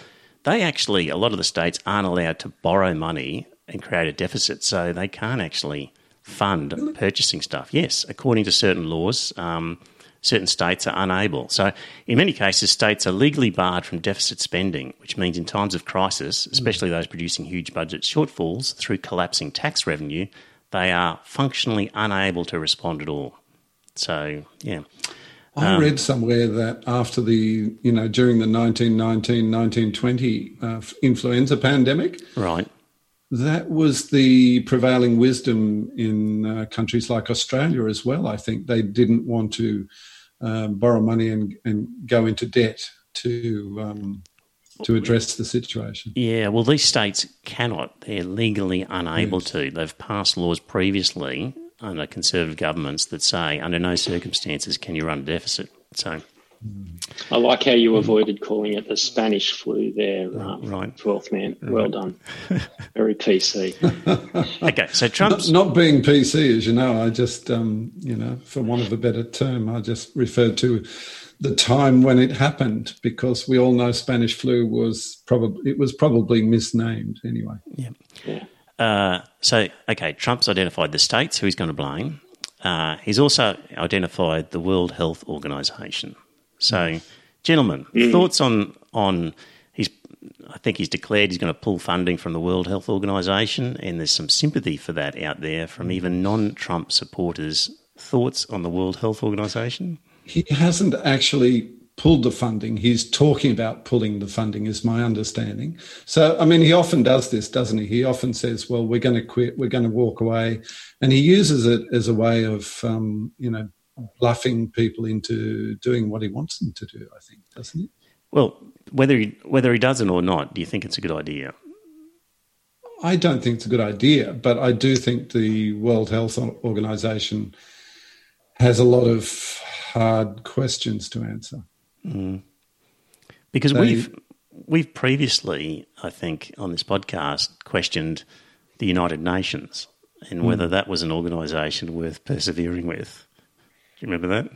they actually a lot of the states aren't allowed to borrow money and create a deficit, so they can't actually fund purchasing stuff. Yes, according to certain laws. Um, Certain states are unable. So, in many cases, states are legally barred from deficit spending, which means in times of crisis, especially those producing huge budget shortfalls through collapsing tax revenue, they are functionally unable to respond at all. So, yeah. I read somewhere that after the, you know, during the 1919 1920 uh, influenza pandemic, Right. that was the prevailing wisdom in uh, countries like Australia as well. I think they didn't want to um, borrow money and, and go into debt to um, to address the situation. Yeah, well, these states cannot. They're legally unable to. They've passed laws previously under conservative governments that say under no circumstances can you run a deficit. So, I like how you avoided calling it the Spanish flu there, um, right. 12th man. Well done. Very PC. okay, so Trump's. Not being PC, as you know, I just, um, you know, for want of a better term, I just referred to the time when it happened because we all know Spanish flu was probably it was probably misnamed anyway. Yeah. Uh, so, okay, Trump's identified the states who he's going to blame. Uh, he's also identified the World Health Organization. So, gentlemen, thoughts on on he's? I think he's declared he's going to pull funding from the World Health Organization, and there's some sympathy for that out there from even non-Trump supporters. Thoughts on the World Health Organization? He hasn't actually pulled the funding. He's talking about pulling the funding, is my understanding. So, I mean, he often does this, doesn't he? He often says, "Well, we're going to quit. We're going to walk away," and he uses it as a way of, um, you know, bluffing people into doing what he wants them to do. I think, doesn't he? Well, whether he whether he does it or not, do you think it's a good idea? I don't think it's a good idea, but I do think the World Health Organization has a lot of hard questions to answer. Mm. Because They- we've we've previously, I think, on this podcast, questioned the United Nations and hmm. whether that was an organisation worth persevering with. You remember that?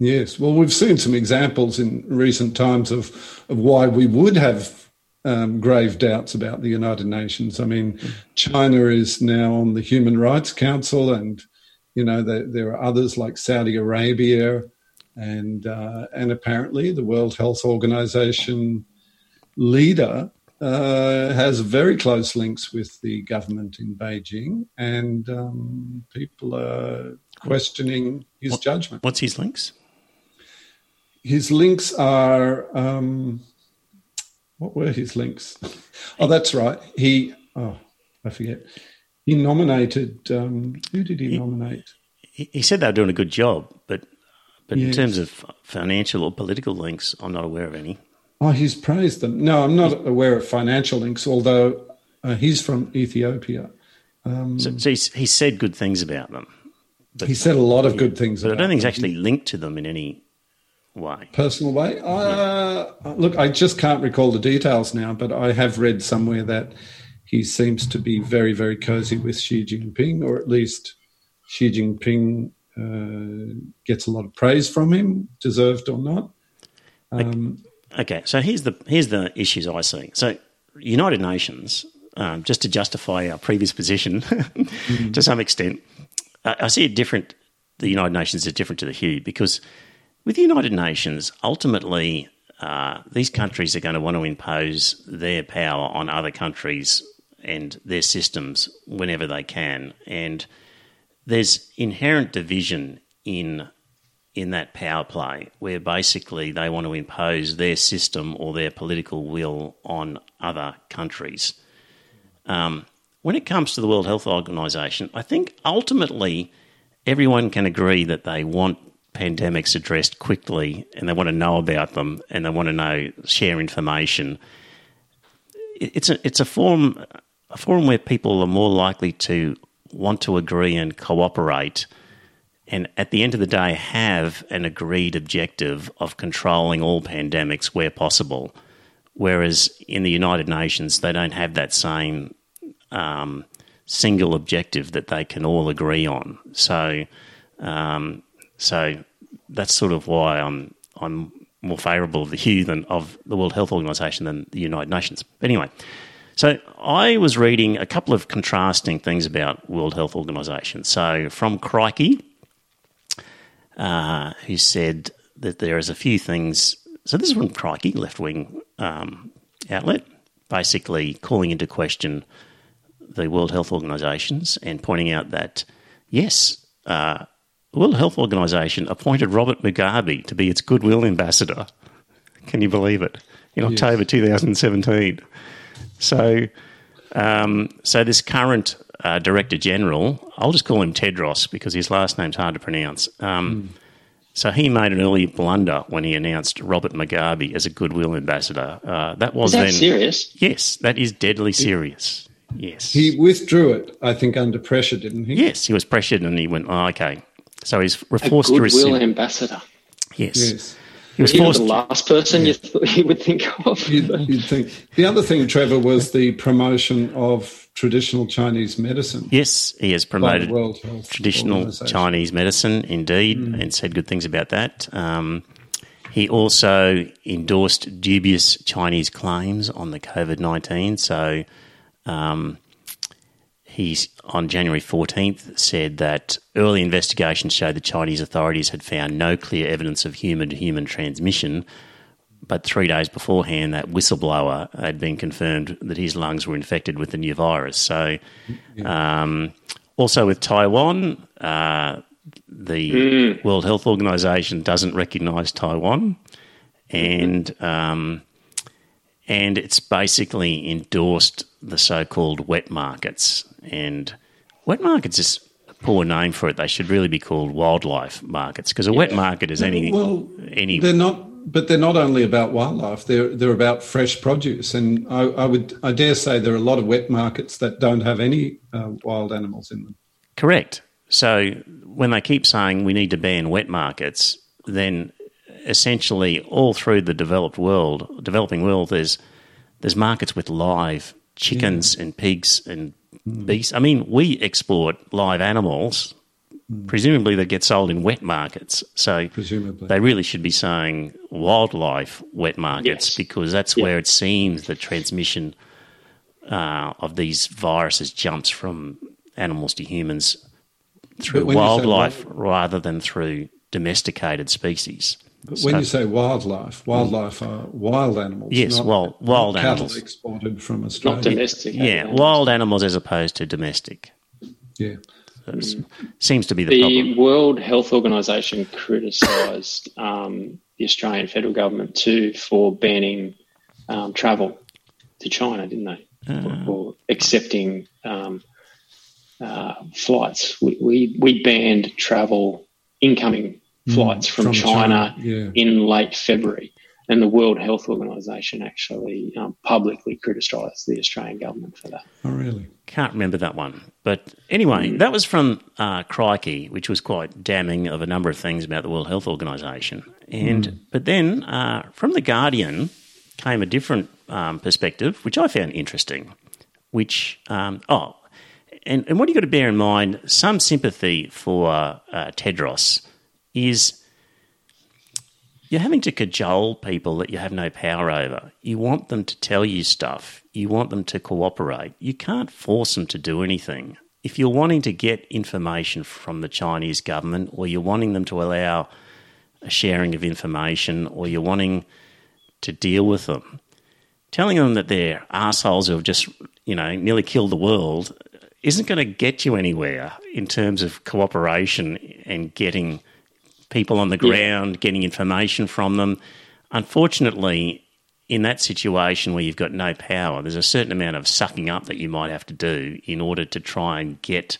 Yes, well, we've seen some examples in recent times of, of why we would have um, grave doubts about the United Nations. I mean, China is now on the Human Rights Council, and you know there, there are others like Saudi Arabia, and uh, and apparently the World Health Organization leader uh, has very close links with the government in Beijing, and um, people are questioning his What- judgment. What's his links? His links are um, what were his links? Oh, that's right. He oh, I forget. He nominated. Um, who did he nominate? He, he said they were doing a good job, but but in terms of financial or political links, I'm not aware of any. Oh, he's praised them. No, I'm not aware of financial links, although uh, he's from Ethiopia. So, so he's, he said good things about them, He said a lot of good things. but I don't think he's actually linked to them in any way. personal way. Uh, look, I just can't recall the details now, but I have read somewhere that he seems to be very, very cozy with Xi Jinping, or at least Xi Jinping uh, gets a lot of praise from him, deserved or not. Um, Okay, so here's the here's the issues I see. So United Nations, um, just to justify our previous position to some extent, I, see it different. The United Nations is different to the WHO because with the United Nations, ultimately, uh, these countries are going to want to impose their power on other countries and their systems whenever they can, and there's inherent division in in that power play where basically they want to impose their system or their political will on other countries. Um, when it comes to the World Health Organization, I think ultimately everyone can agree that they want pandemics addressed quickly and they want to know about them and they want to know share information. It's a it's a forum a forum where people are more likely to want to agree and cooperate and at the end of the day have an agreed objective of controlling all pandemics where possible. Whereas in the United Nations, they don't have that same um, single objective that they can all agree on. So, um, so that's sort of why I'm I'm more favourable of the WHO than of the World Health Organization than the United Nations. But anyway, so I was reading a couple of contrasting things about World Health Organization. So from Crikey, uh, who said that there is a few things. So this is from Crikey, left wing um, outlet, basically calling into question the World Health Organizations and pointing out that yes, uh, the World Health Organization appointed Robert Mugabe to be its goodwill ambassador. Can you believe it? In October 2017. So, um, so this current uh, Director General, I'll just call him Tedros because his last name's hard to pronounce. Um, So he made an early blunder when he announced Robert Mugabe as a goodwill ambassador. Uh, that was Is that then serious? yes, that is deadly serious. Yes, he withdrew it, I think, under pressure, didn't he? yes, he was pressured and he went, oh, okay. So he's A forced to goodwill rescind. ambassador. Yes. Yes. he was You're forced. the last person you, th- you would think of. You'd, you'd think. The other thing, Trevor, was the promotion of traditional Chinese medicine. Yes, he has promoted World traditional Chinese medicine, indeed, and said good things about that. Um, he also endorsed dubious Chinese claims on the COVID 19. So um, he's on January 14th said that early investigations showed the Chinese authorities had found no clear evidence of human to human transmission. But three days beforehand, that whistleblower had been confirmed that his lungs were infected with the new virus. So, um, also with Taiwan, uh, the World Health Organization doesn't recognize Taiwan, and um, and it's basically endorsed the so-called wet markets. And wet markets is a poor name for it. They should really be called wildlife markets because a wet market is any Well, any they're not, but they're not only about wildlife. They're they're about fresh produce, and I, I would I dare say there are a lot of wet markets that don't have any uh, wild animals in them. Correct. So when they keep saying we need to ban wet markets, then essentially all through the developed world, developing world, there's there's markets with live chickens and pigs and beasts. I mean, we export live animals, presumably they get sold in wet markets. So Presumably. they really should be saying wildlife wet markets Yes. because that's Yeah. where it seems the transmission uh, of these viruses jumps from animals to humans through But when you say wildlife rather than through domesticated species. But when So- you say wildlife, wildlife are wild animals. Yes, not, wild- wild not cattle animals. exported from Not Australia. domestic. Yeah, wild animals as opposed to domestic. Yeah. That seems to be the, The problem. World Health Organization criticised um, the Australian federal government too for banning um, travel to China, didn't they? Uh. Or, or accepting um, uh, flights. We, we, we banned travel, incoming flights from, from China, China, yeah. in late February. And the World Health Organization actually um, publicly criticised the Australian government for that. Oh, really? Can't remember that one. But anyway, that was from uh, Crikey, which was quite damning of a number of things about the World Health Organization. And but then uh, from the Guardian came a different um, perspective, which I found interesting. Which um, oh, and, and what you got to bear in mind, some sympathy for uh, Tedros is you're having to cajole people that you have no power over. You want them to tell you stuff. You want them to cooperate. You can't force them to do anything. If you're wanting to get information from the Chinese government, or you're wanting them to allow a sharing of information, or you're wanting to deal with them, telling them that they're assholes who have just, you know, nearly killed the world isn't going to get you anywhere in terms of cooperation and getting people on the ground, getting information from them. Unfortunately, in that situation where you've got no power, there's a certain amount of sucking up that you might have to do in order to try and get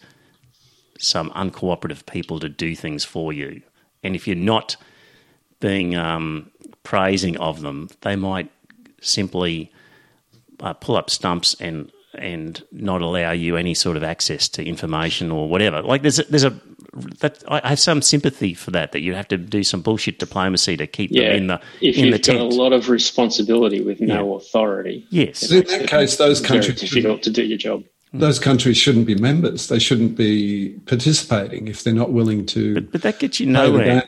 some uncooperative people to do things for you. And if you're not being um, praising of them, they might simply uh, pull up stumps and and not allow you any sort of access to information or whatever. Like there's a, there's a that I have some sympathy for that. That you have to do some bullshit diplomacy to keep Yeah, them in the if in you've the got tent. a lot of responsibility with no authority, yes, In that case, those very countries difficult to do your job. Mm. those countries shouldn't be members. They shouldn't be participating if they're not willing to. but that gets you nowhere.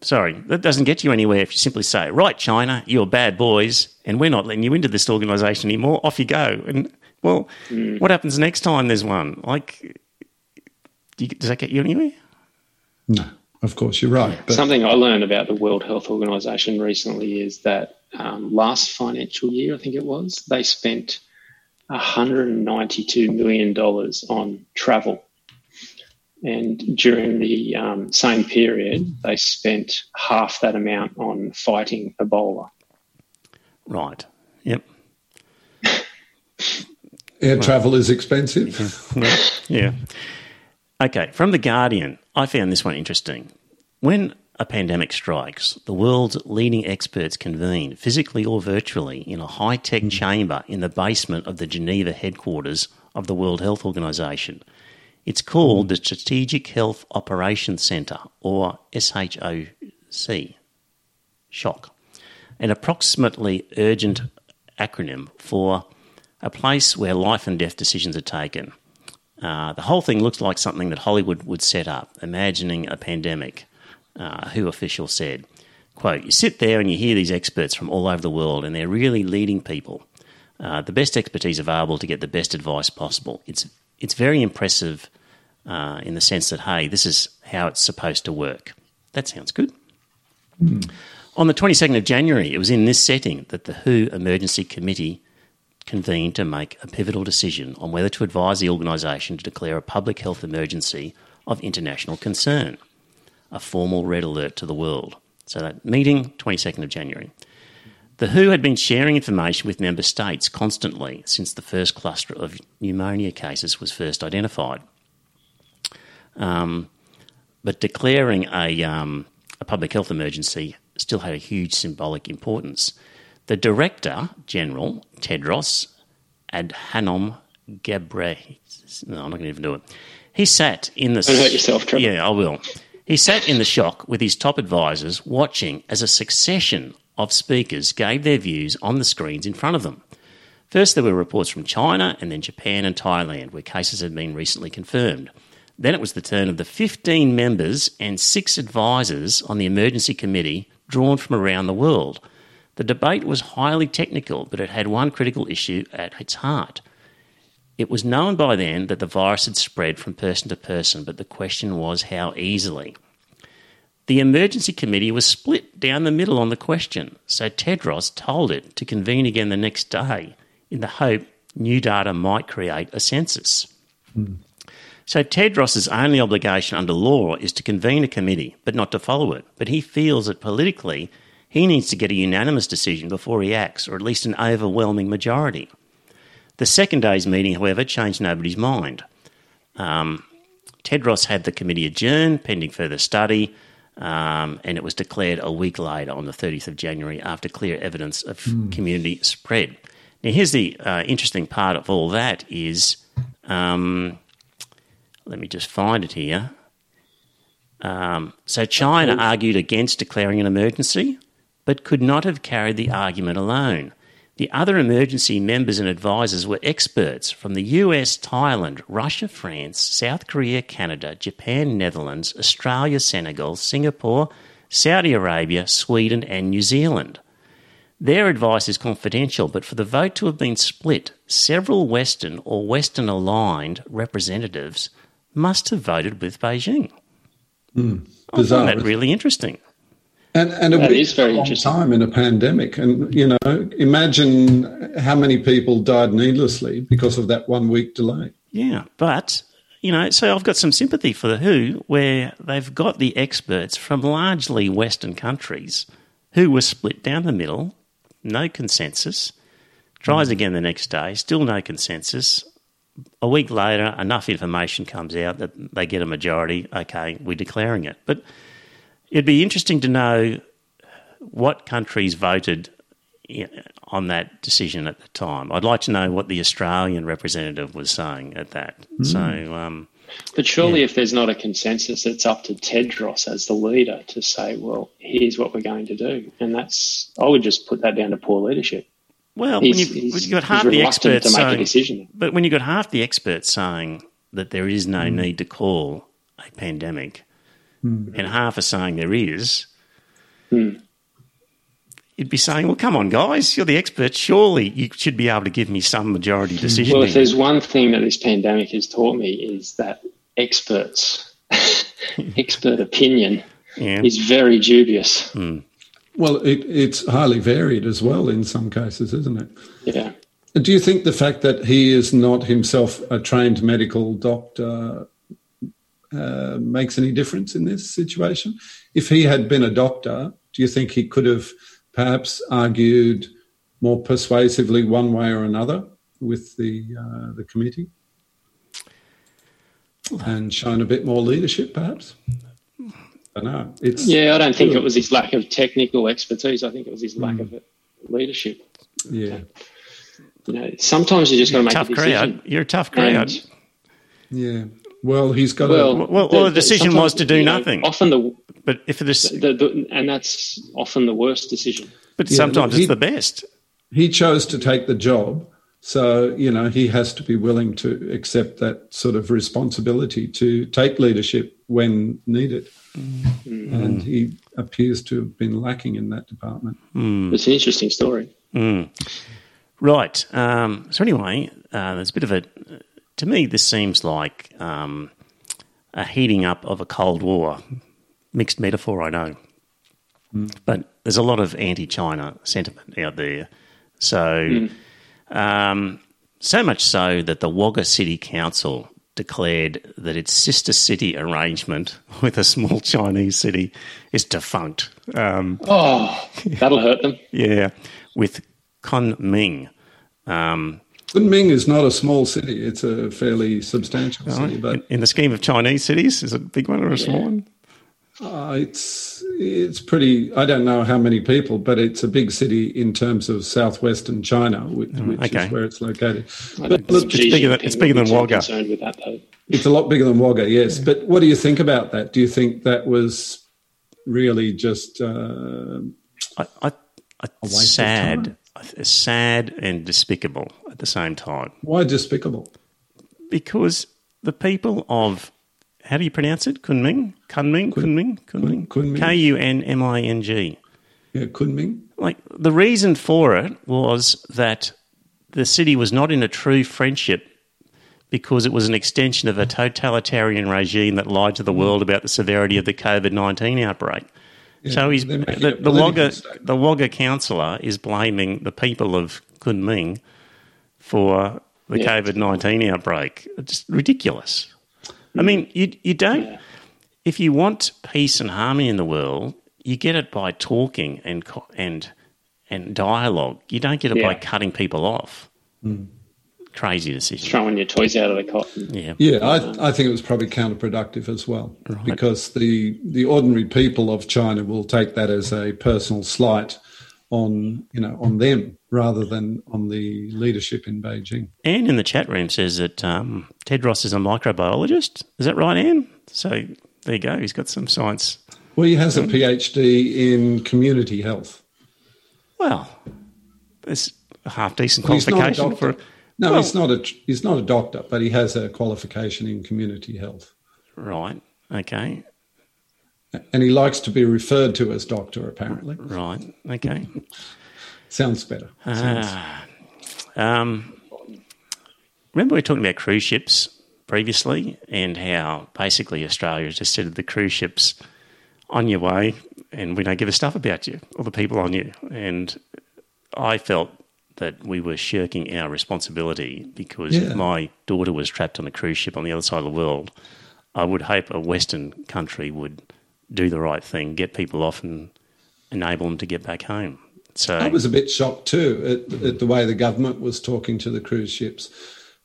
Sorry, that doesn't get you anywhere if you simply say, "Right, China, you're bad boys, and we're not letting you into this organisation anymore. Off you go." And well, mm. what happens next time there's one? Like, do you, does that get you anywhere? No, of course you're right. But Something I learned about the World Health Organization recently is that um, last financial year, I think it was, they spent $192 million on travel. And during the um, same period, they spent half that amount on fighting Ebola. Right. Yep. air travel is expensive. Yeah. Okay, from The Guardian, I found this one interesting. When a pandemic strikes, the world's leading experts convene, physically or virtually, in a high tech hmm. chamber in the basement of the Geneva headquarters of the World Health Organization. It's called hmm. the Strategic Health Operations Centre, or SHOC. Shock. An approximately urgent acronym for a place where life and death decisions are taken. Uh, the whole thing looks like something that Hollywood would set up, imagining a pandemic. Uh, WHO official said, "quote You sit there and you hear these experts from all over the world, and they're really leading people, uh, the best expertise available to get the best advice possible. It's it's very impressive uh, in the sense that hey, this is how it's supposed to work. That sounds good." On the 22nd of January, it was in this setting that the WHO Emergency Committee convened to make a pivotal decision on whether to advise the organisation to declare a public health emergency of international concern, a formal red alert to the world. So that meeting, 22nd of January. The WHO had been sharing information with member states constantly since the first cluster of pneumonia cases was first identified. Um, but declaring a, um, a public health emergency still had a huge symbolic importance. The Director General, Tedros Adhanom Ghebreyesus, no, I'm not going to even do it. He sat in the. Don't hurt yourself, Trevor. Yeah, I will. He sat in the SHOC with his top advisors, watching as a succession of speakers gave their views on the screens in front of them. First, there were reports from China and then Japan and Thailand, where cases had been recently confirmed. Then it was the turn of the 15 members and six advisors on the emergency committee drawn from around the world. The debate was highly technical, but it had one critical issue at its heart. It was known by then that the virus had spread from person to person, but the question was how easily. The emergency committee was split down the middle on the question, so Tedros told it to convene again the next day in the hope new data might create a census. So Tedros's only obligation under law is to convene a committee, but not to follow it. But he feels that politically he needs to get a unanimous decision before he acts, or at least an overwhelming majority. The second day's meeting, however, changed nobody's mind. Um, Tedros had the committee adjourned pending further study, um, and it was declared a week later on the 30th of January after clear evidence of community spread. Now, here's the uh, interesting part of all that is, um, let me just find it here. Um, so China argued against declaring an emergency, but could not have carried the argument alone. The other emergency members and advisors were experts from the US, Thailand, Russia, France, South Korea, Canada, Japan, Netherlands, Australia, Senegal, Singapore, Saudi Arabia, Sweden, and New Zealand. Their advice is confidential, but for the vote to have been split, several Western or Western aligned representatives must have voted with Beijing. Hmm. I find Bizarre. that really interesting. And, and a That week very a long interesting. time in a pandemic. And, you know, imagine how many people died needlessly because of that one week delay. Yeah, but you know, so I've got some sympathy for the WHO, where they've got the experts from largely Western countries who were split down the middle, no consensus. Tries hmm. again the next day, still no consensus. A week later, enough information comes out that they get a majority. Okay, we're declaring it. But it'd be interesting to know what countries voted on that decision at the time. I'd like to know what the Australian representative was saying at that. So, um, But surely, if there's not a consensus, it's up to Tedros as the leader to say, "Well, here's what we're going to do," and that's I would just put that down to poor leadership. well, He's, when you've, when you've got half the experts to make a saying, but when you've got half the experts saying that there is no need to call a pandemic, Hmm. and half are saying there is, hmm. you'd be saying, "Well, come on, guys, you're the expert. Surely you should be able to give me some majority hmm. decision." Well, if there's one thing that this pandemic has taught me is that experts, expert opinion, yeah. is very dubious. Well, it, it's highly varied as well in some cases, isn't it? Yeah. Do you think the fact that he is not himself a trained medical doctor uh, makes any difference in this situation? If he had been a doctor, do you think he could have perhaps argued more persuasively one way or another with the uh, the committee and shown a bit more leadership, perhaps? I don't know. It's Yeah, I don't think it was his lack of technical expertise. I think it was his lack of leadership. yeah, You know, sometimes you just got to make tough a decision. crowd. You're a tough crowd. And, yeah. Well, he's got well, a Well, well, the decision was to do you know, nothing. Often the, but if this the, the and that's often the worst decision. but Yeah, sometimes he- it's the best. he chose to take the job. So, you know, he has to be willing to accept that sort of responsibility to take leadership when needed. And he appears to have been lacking in that department. It's an interesting story. Right. Um, so anyway, uh, there's a bit of a. To me, this seems like um, a heating up of a Cold War. Mixed metaphor, I know, but there's a lot of anti-China sentiment out there. So, um, so much so that the Wagga City Council declared that its sister city arrangement with a small Chinese city is defunct. Um, Oh, that'll hurt them. yeah, with Kunming. Um, Kunming is not a small city, it's a fairly substantial city, but in the scheme of Chinese cities, is it a big one or a small one? uh, it's, it's pretty, I don't know how many people, but it's a big city in terms of southwestern China, which, which okay. is where it's located. But look, think it's bigger than- Jinping it's bigger than too Wagga. With that. It's a lot bigger than Wagga, yes. But what do you think about that? Do you think that was really just uh, I, I, I, waste of sad, time. I- sad and despicable at the same time why despicable? because the people of how do you pronounce it? Kunming, Kunming, Kunming, Kunming, Kunming. K U N M I N G. Yeah, Kunming. Like the reason for it was that the city was not in a true friendship because it was an extension of a totalitarian regime that lied to the world about the severity of the COVID 19 outbreak. So he's the, the Wagga statement. the Wagga councillor is blaming the people of Kunming for the Yeah. COVID nineteen outbreak. It's ridiculous. I mean, you you don't Yeah. if you want peace and harmony in the world, you get it by talking and and and dialogue. You don't get it by cutting people off. Crazy decision. Throwing your toys out of the cotton. Yeah. Yeah, I, I think it was probably counterproductive as well, because the the ordinary people of China will take that as a personal slight on you know on them rather than on the leadership in Beijing. Anne in the chat room says that um, Tedros is a microbiologist. Is that right, Anne? So there you go. He's got some science. Well, he has a PhD in community health. Well, it's a half decent Well, he's not a qualification for. No, Well- he's not a he's not a doctor, but he has a qualification in community health, Right. Okay. and he likes to be referred to as doctor. Apparently, Right. Okay. sounds better. Ah. um, remember we were talking about cruise ships previously and how basically Australia has just said to the cruise ships, on your way, and we don't give a stuff about you or the people on you. And I felt that we were shirking our responsibility because Yeah. if my daughter was trapped on a cruise ship on the other side of the world, I would hope a Western country would do the right thing, get people off and enable them to get back home. So I was a bit shocked too at, at the way the government was talking to the cruise ships,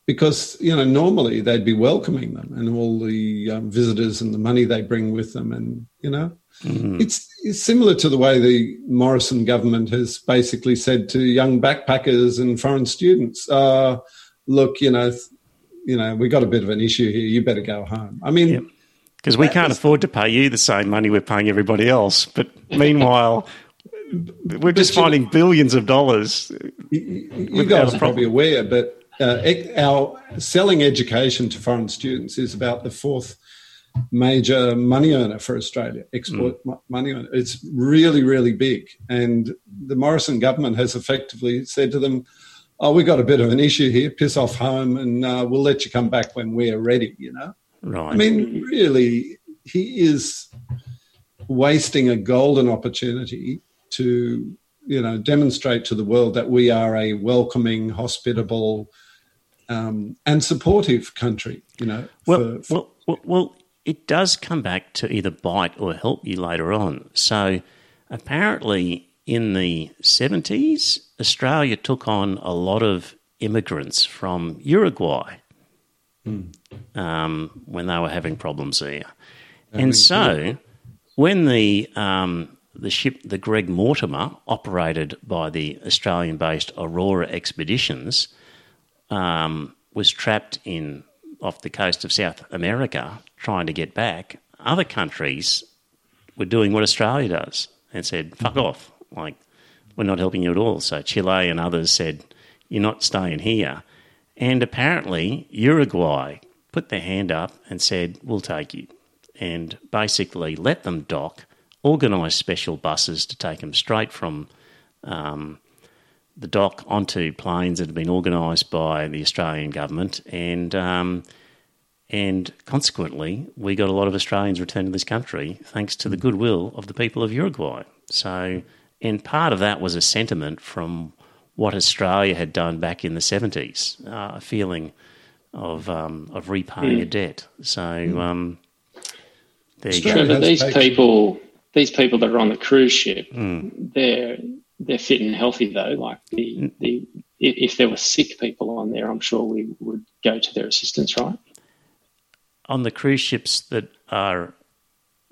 because you know normally they'd be welcoming them and all the um, visitors and the money they bring with them, and you know it's, it's similar to the way the Morrison government has basically said to young backpackers and foreign students, uh, "Look, you know." You know, we got a bit of an issue here. You better go home. I mean, Because we can't afford to pay you the same money we're paying everybody else. But meanwhile, we're just you- finding billions of dollars. you Without guys are probably aware, but uh, our selling education to foreign students is about the fourth major money earner for Australia, export mo- money earner. It's really, really big. And the Morrison government has effectively said to them, oh, we've got a bit of an issue here, piss off home and uh, we'll let you come back when we're ready, you know? Right. I mean, really, he is wasting a golden opportunity to, you know, demonstrate to the world that we are a welcoming, hospitable, um, and supportive country. You know, well, for, for- well, well, well, it does come back to either bite or help you later on. So apparently, in the 70s, Australia took on a lot of immigrants from Uruguay um, when they were having problems there. And so, when the um, the ship, the Greg Mortimer, operated by the Australian-based Aurora Expeditions, um, was trapped in off the coast of South America trying to get back. Other countries were doing what Australia does and said, "Fuck off!" Like we're not helping you at all. So Chile and others said, "You're not staying here." And apparently, Uruguay put their hand up and said, We'll take you. And basically let them dock, organise special buses to take them straight from um, the dock onto planes that had been organised by the Australian government. And, um, and consequently, we got a lot of Australians returned to this country thanks to the goodwill of the people of Uruguay. So, and part of that was a sentiment from what Australia had done back in the 70s, uh, a feeling of, um, of repaying a debt. So um, there you go. Trevor, these taken- people, these people that are on the cruise ship, Hmm. they're they're fit and healthy though. Like the mm. the if, if there were sick people on there, I'm sure we would go to their assistance, right? On the cruise ships that are,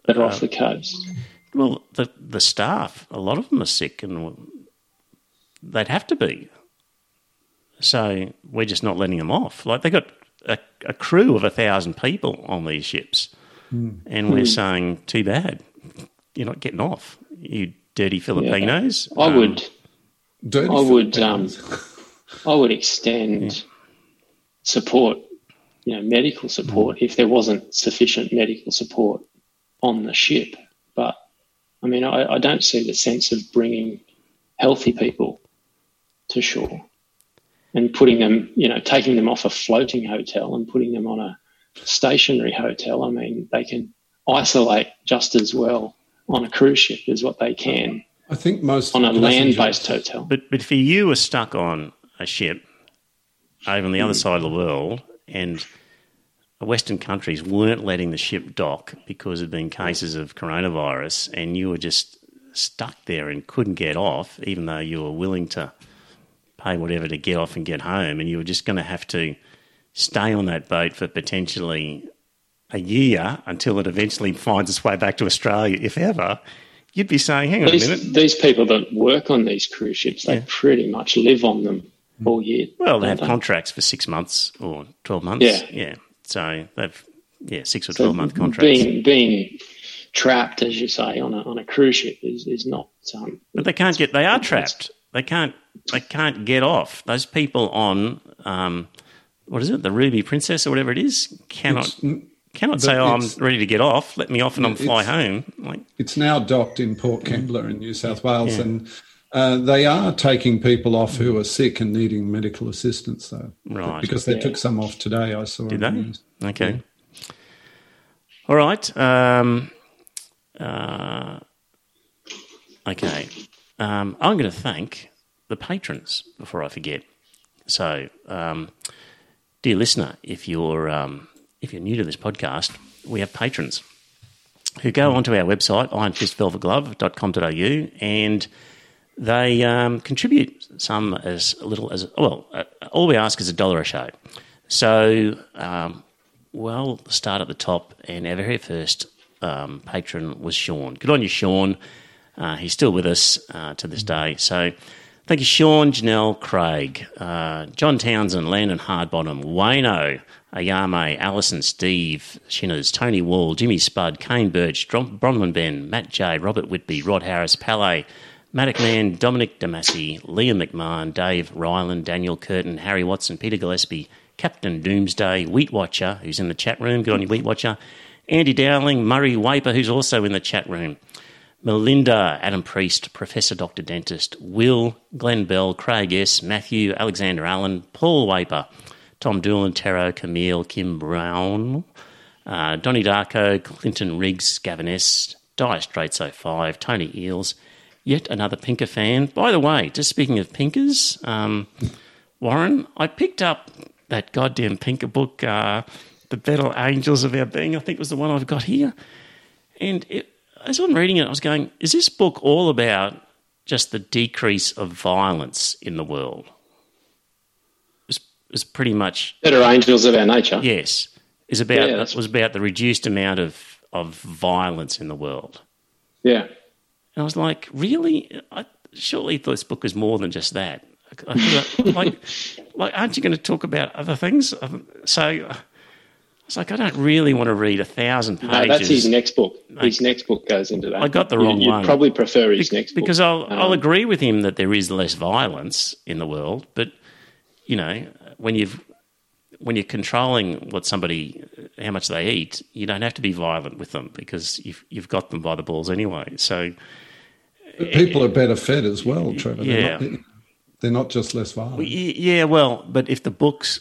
That are off uh, the coast. well, the, the staff, a lot of them are sick and they'd have to be. So we're just not letting them off. Like they got a, a crew of a thousand people on these ships, hmm. and we're hmm. saying, "Too bad, you're not getting off, you dirty Filipinos." I Um, would dirty I would, um, I would extend support, you know, medical support if there wasn't sufficient medical support on the ship. But I mean, I, I don't see the sense of bringing healthy people to shore and putting them, you know, taking them off a floating hotel and putting them on a stationary hotel. I mean, they can isolate just as well on a cruise ship is what they can I think most on a land-based hotel. But but if you were stuck on a ship over on the other hmm. side of the world and Western countries weren't letting the ship dock because there'd been cases of coronavirus and you were just stuck there and couldn't get off, even though you were willing to pay whatever to get off and get home, and you were just going to have to stay on that boat for potentially a year until it eventually finds its way back to Australia, if ever, you'd be saying, hang on a minute. These, these people that work on these cruise ships, they Yeah. pretty much live on them all year. Well, they don't have contracts for six months or twelve months. Yeah. yeah. So they've yeah six or So twelve month contracts. Being being trapped, as you say, on a on a cruise ship is is not. Um, but they can't get. They are trapped. They can't. They can't get off. Those people on um, what is it? The Ruby Princess or whatever it is cannot It's, cannot but say, "Oh, I'm ready to get off. Let me off and I'm fly home." Like it's now docked in Port Kembla in New South Wales, Yeah. and uh, they are taking people off who are sick and needing medical assistance, though. Right. Because they Yeah. took some off today, I saw. Did they? news. Okay. All right. Um, uh, okay. Um, I'm going to thank the patrons before I forget. So, um, dear listener, if you're um, if you're new to this podcast, we have patrons who go onto our website ironfistvelvetglove.com.au and they um, contribute some as little as well. Uh, all we ask is a dollar a show. So, um, well, start at the top, and our very first um, patron was Sean. Good on you, Sean. Uh, he's still with us uh, to this day. So, thank you, Sean, Janelle, Craig, uh, John Townsend, Landon Hardbottom, Wayno, Ayame, Allison Steve, Shinners, Tony Wall, Jimmy Spud, Kane Birch, Bronwyn Ben, Matt J, Robert Whitby, Rod Harris, Palais, Matic Man, Dominic Damasi, Liam McMahon, Dave Ryland, Daniel Curtin, Harry Watson, Peter Gillespie, Captain Doomsday, Wheat Watcher, who's in the chat room, good on you, Wheat Watcher, Andy Dowling, Murray Waper, who's also in the chat room, Melinda, Adam Priest, Professor Dr. Dentist, Will, Glenn Bell, Craig S., Matthew, Alexander Allen, Paul Waper, Tom Doolan, Tero, Camille, Kim Brown, uh, Donny Darko, Clinton Riggs, Gavin S., Dire Straits 05, Tony Eels, yet another Pinker fan. By the way, just speaking of Pinkers, um, Warren, I picked up that goddamn Pinker book, uh, The Battle Angels of Our Being. I think was the one I've got here. And it, as I'm reading it, I was going, is this book all about just the decrease of violence in the world? It's, it's pretty much Better angels of our nature. yes. Is about Yeah, was about the reduced amount of of violence in the world. Yeah. And I was like, really? I surely this book is more than just that. Like, like, aren't you going to talk about other things? Um, So I was like, I don't really want to read a thousand pages. No, that's his next book. His next book goes into that. I got the You- wrong you'd one. probably prefer his Be- next book. because I'll I'll Um, agree with him that there is less violence in the world, but you know when you've when you're controlling what somebody how much they eat, you don't have to be violent with them because you've you've got them by the balls anyway. So But people are better fed as well, Trevor. Yeah. They're not, they're not just less violent. Y- Yeah, well, but if the books,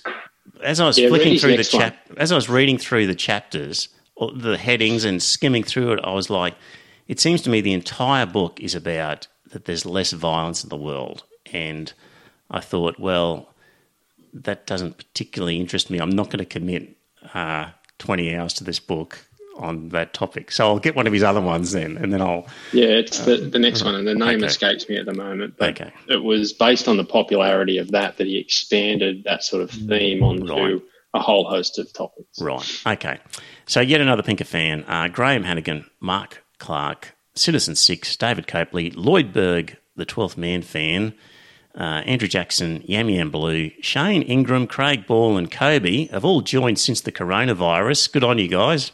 as I was Yeah, flicking through the next one. chap, as I was reading through the chapters, or the headings, and skimming through it, I was like, it seems to me the entire book is about that there's less violence in the world, and I thought, well, that doesn't particularly interest me. I'm not going to commit uh, 20 hours to this book on that topic, so I'll get one of his other ones then, and then I'll Yeah, it's the, the next one, and the name Okay. escapes me at the moment. But Okay. it was based on the popularity of that that he expanded that sort of theme onto Right. a whole host of topics. Right. Okay. So yet another Pinker fan. Uh, Graham Hannigan, Mark Clark, Citizen Six, David Copley, Lloyd Berg, the Twelfth Man fan, uh, Andrew Jackson, Yam Yam Blue, Shane Ingram, Craig Ball, and Kobe have all joined since the coronavirus. Good on you guys.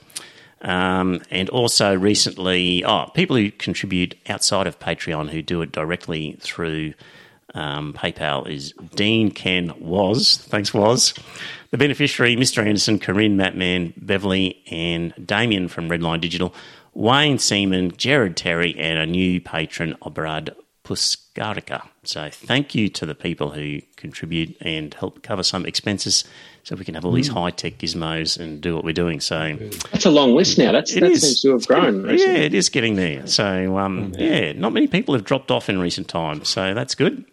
Um, and also recently, oh, people who contribute outside of Patreon who do it directly through um, PayPal is Dean Ken Woz. Thanks, Woz. The beneficiary, Mr. Anderson, Corinne, Mattman, Beverly, and Damien from Redline Digital, Wayne Seaman, Jared Terry, and a new patron, Obrad Puskarica. So thank you to the people who contribute and help cover some expenses so we can have all these high tech gizmos and do what we're doing. So That's a long list now. That's, It that is. seems to have grown yeah, recently. it is getting there. So um, yeah, not many people have dropped off in recent times, so that's good.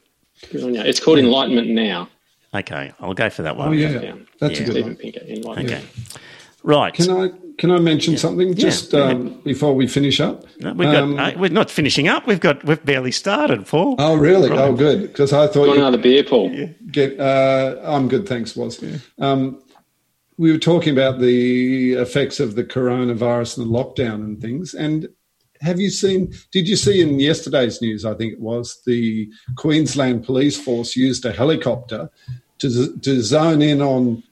Good. It's called Enlightenment Now. Okay, I'll go for that one. Oh yeah, Yeah. that's Yeah. a good Stephen one. Pinker, Enlightenment. Okay, right. Can I can I mention something just go ahead. um, before we finish up? No, we've got. Um, uh, we're not finishing up. We've got. We've barely started, Paul. Oh really? Oh good. Because I thought Want you another beer, Paul? get. Uh, I'm good, thanks. Was um, we were talking about the effects of the coronavirus and the lockdown and things. And have you seen? Did you see in yesterday's news? I think it was the Queensland Police Force used a helicopter to to zone in on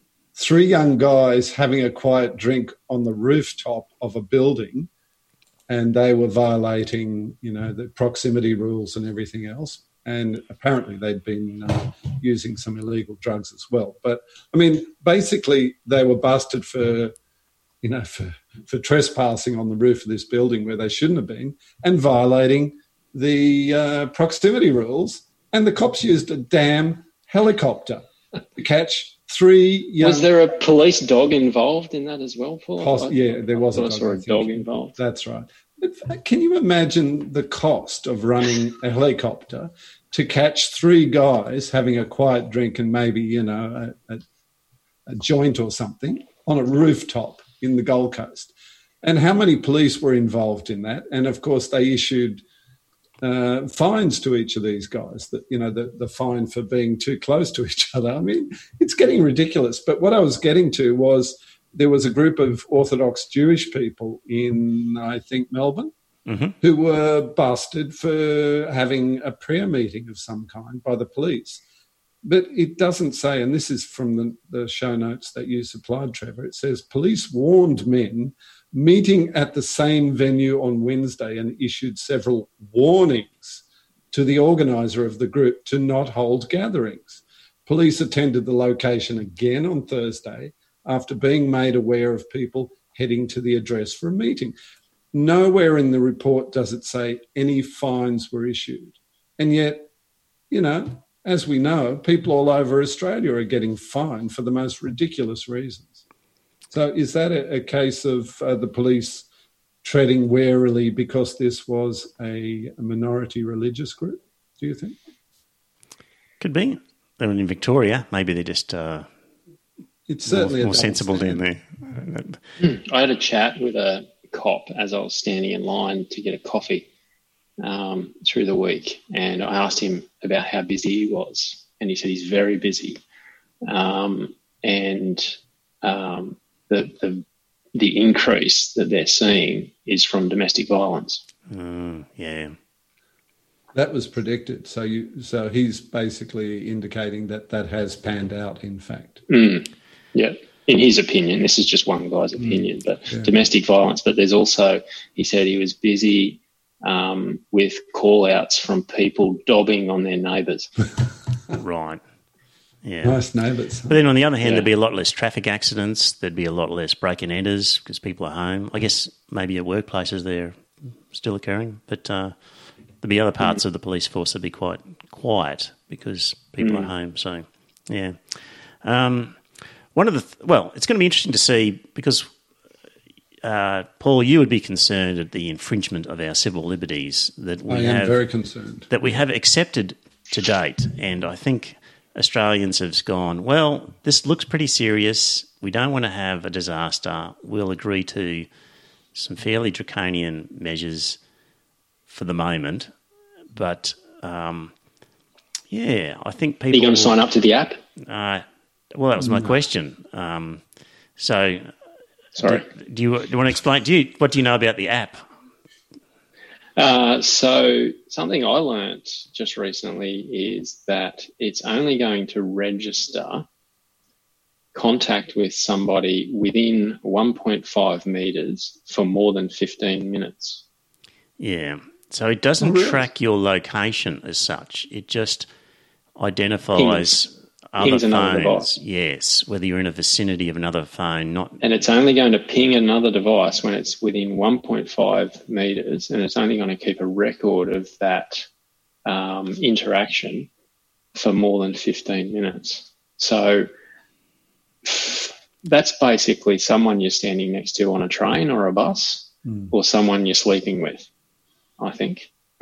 three young guys having a quiet drink on the rooftop of a building and they were violating, you know, the proximity rules and everything else. And apparently, they'd been uh, using some illegal drugs as well. But I mean, basically, they were busted for, you know, for for trespassing on the roof of this building where they shouldn't have been and violating the uh, proximity rules. And the cops used a damn helicopter to catch three young. Was there a police dog involved in that as well, Paul? Yeah, there was a dog, a dog involved. That's right. Can you imagine the cost of running a helicopter to catch three guys having a quiet drink and maybe, you know, a, a, a joint or something on a rooftop in the Gold Coast? And how many police were involved in that? And of course, they issued uh, fines to each of these guys. That you know, the, the fine for being too close to each other. I mean, it's getting ridiculous. But what I was getting to was there was a group of Orthodox Jewish people in, I think, Melbourne, Mhm. who were busted for having a prayer meeting of some kind by the police. But it doesn't say, and this is from the, the show notes that you supplied, Trevor. It says police warned men meeting at the same venue on Wednesday and issued several warnings to the organizer of the group to not hold gatherings. Police attended the location again on Thursday after being made aware of people heading to the address for a meeting. Nowhere in the report does it say any fines were issued. And yet, you know, as we know, people all over Australia are getting fined for the most ridiculous reasons. So, is that a, a case of uh, the police treading warily because this was a, a minority religious group? Do you think? Could be. They're in Victoria. Maybe they're just uh, It's more, certainly a more sensible down there. I had a chat with a cop as I was standing in line to get a coffee um, through the week, and I asked him about how busy he was, and he said he's very busy, um, and um, the, the the increase that they're seeing is from domestic violence. Mm, yeah. That was predicted. So you, so he's basically indicating that that has panned out. In fact, Mm. Yeah. In his opinion, this is just one guy's opinion, but domestic violence. But there's also, he said he was busy um, with call outs from people dobbing on their neighbours. Right. Yeah. nice neighbours. But then on the other hand, Yeah. there'd be a lot less traffic accidents. There'd be a lot less break and enters because people are home. I guess maybe at workplaces they're still occurring, but uh, there'd be other parts of the police force that'd be quite quiet because people are home. So, yeah. Um, one of the th- well, it's going to be interesting to see because uh, Paul, you would be concerned at the infringement of our civil liberties that we I am have very concerned. that we have accepted to date. And I think Australians have gone, well, this looks pretty serious. We don't want to have a disaster. We'll agree to some fairly draconian measures for the moment. But um, yeah, I think Are people. you going to sign up to the app? Uh, well, that was my question. Um, so, Sorry. do, do you, do you want to explain? Do you, what do you know about the app? Uh, so something I learnt just recently is that it's only going to register contact with somebody within 1.5 meters for more than 15 minutes. Yeah. So it doesn't really? track your location as such. It just identifies other Pings another phones. device. Yes, whether you're in a vicinity of another phone, not And it's only going to ping another device when it's within 1.5 meters, and it's only going to keep a record of that um, interaction for more than 15 minutes. So that's basically someone you're standing next to on a train or a bus, Hmm. or someone you're sleeping with. I think.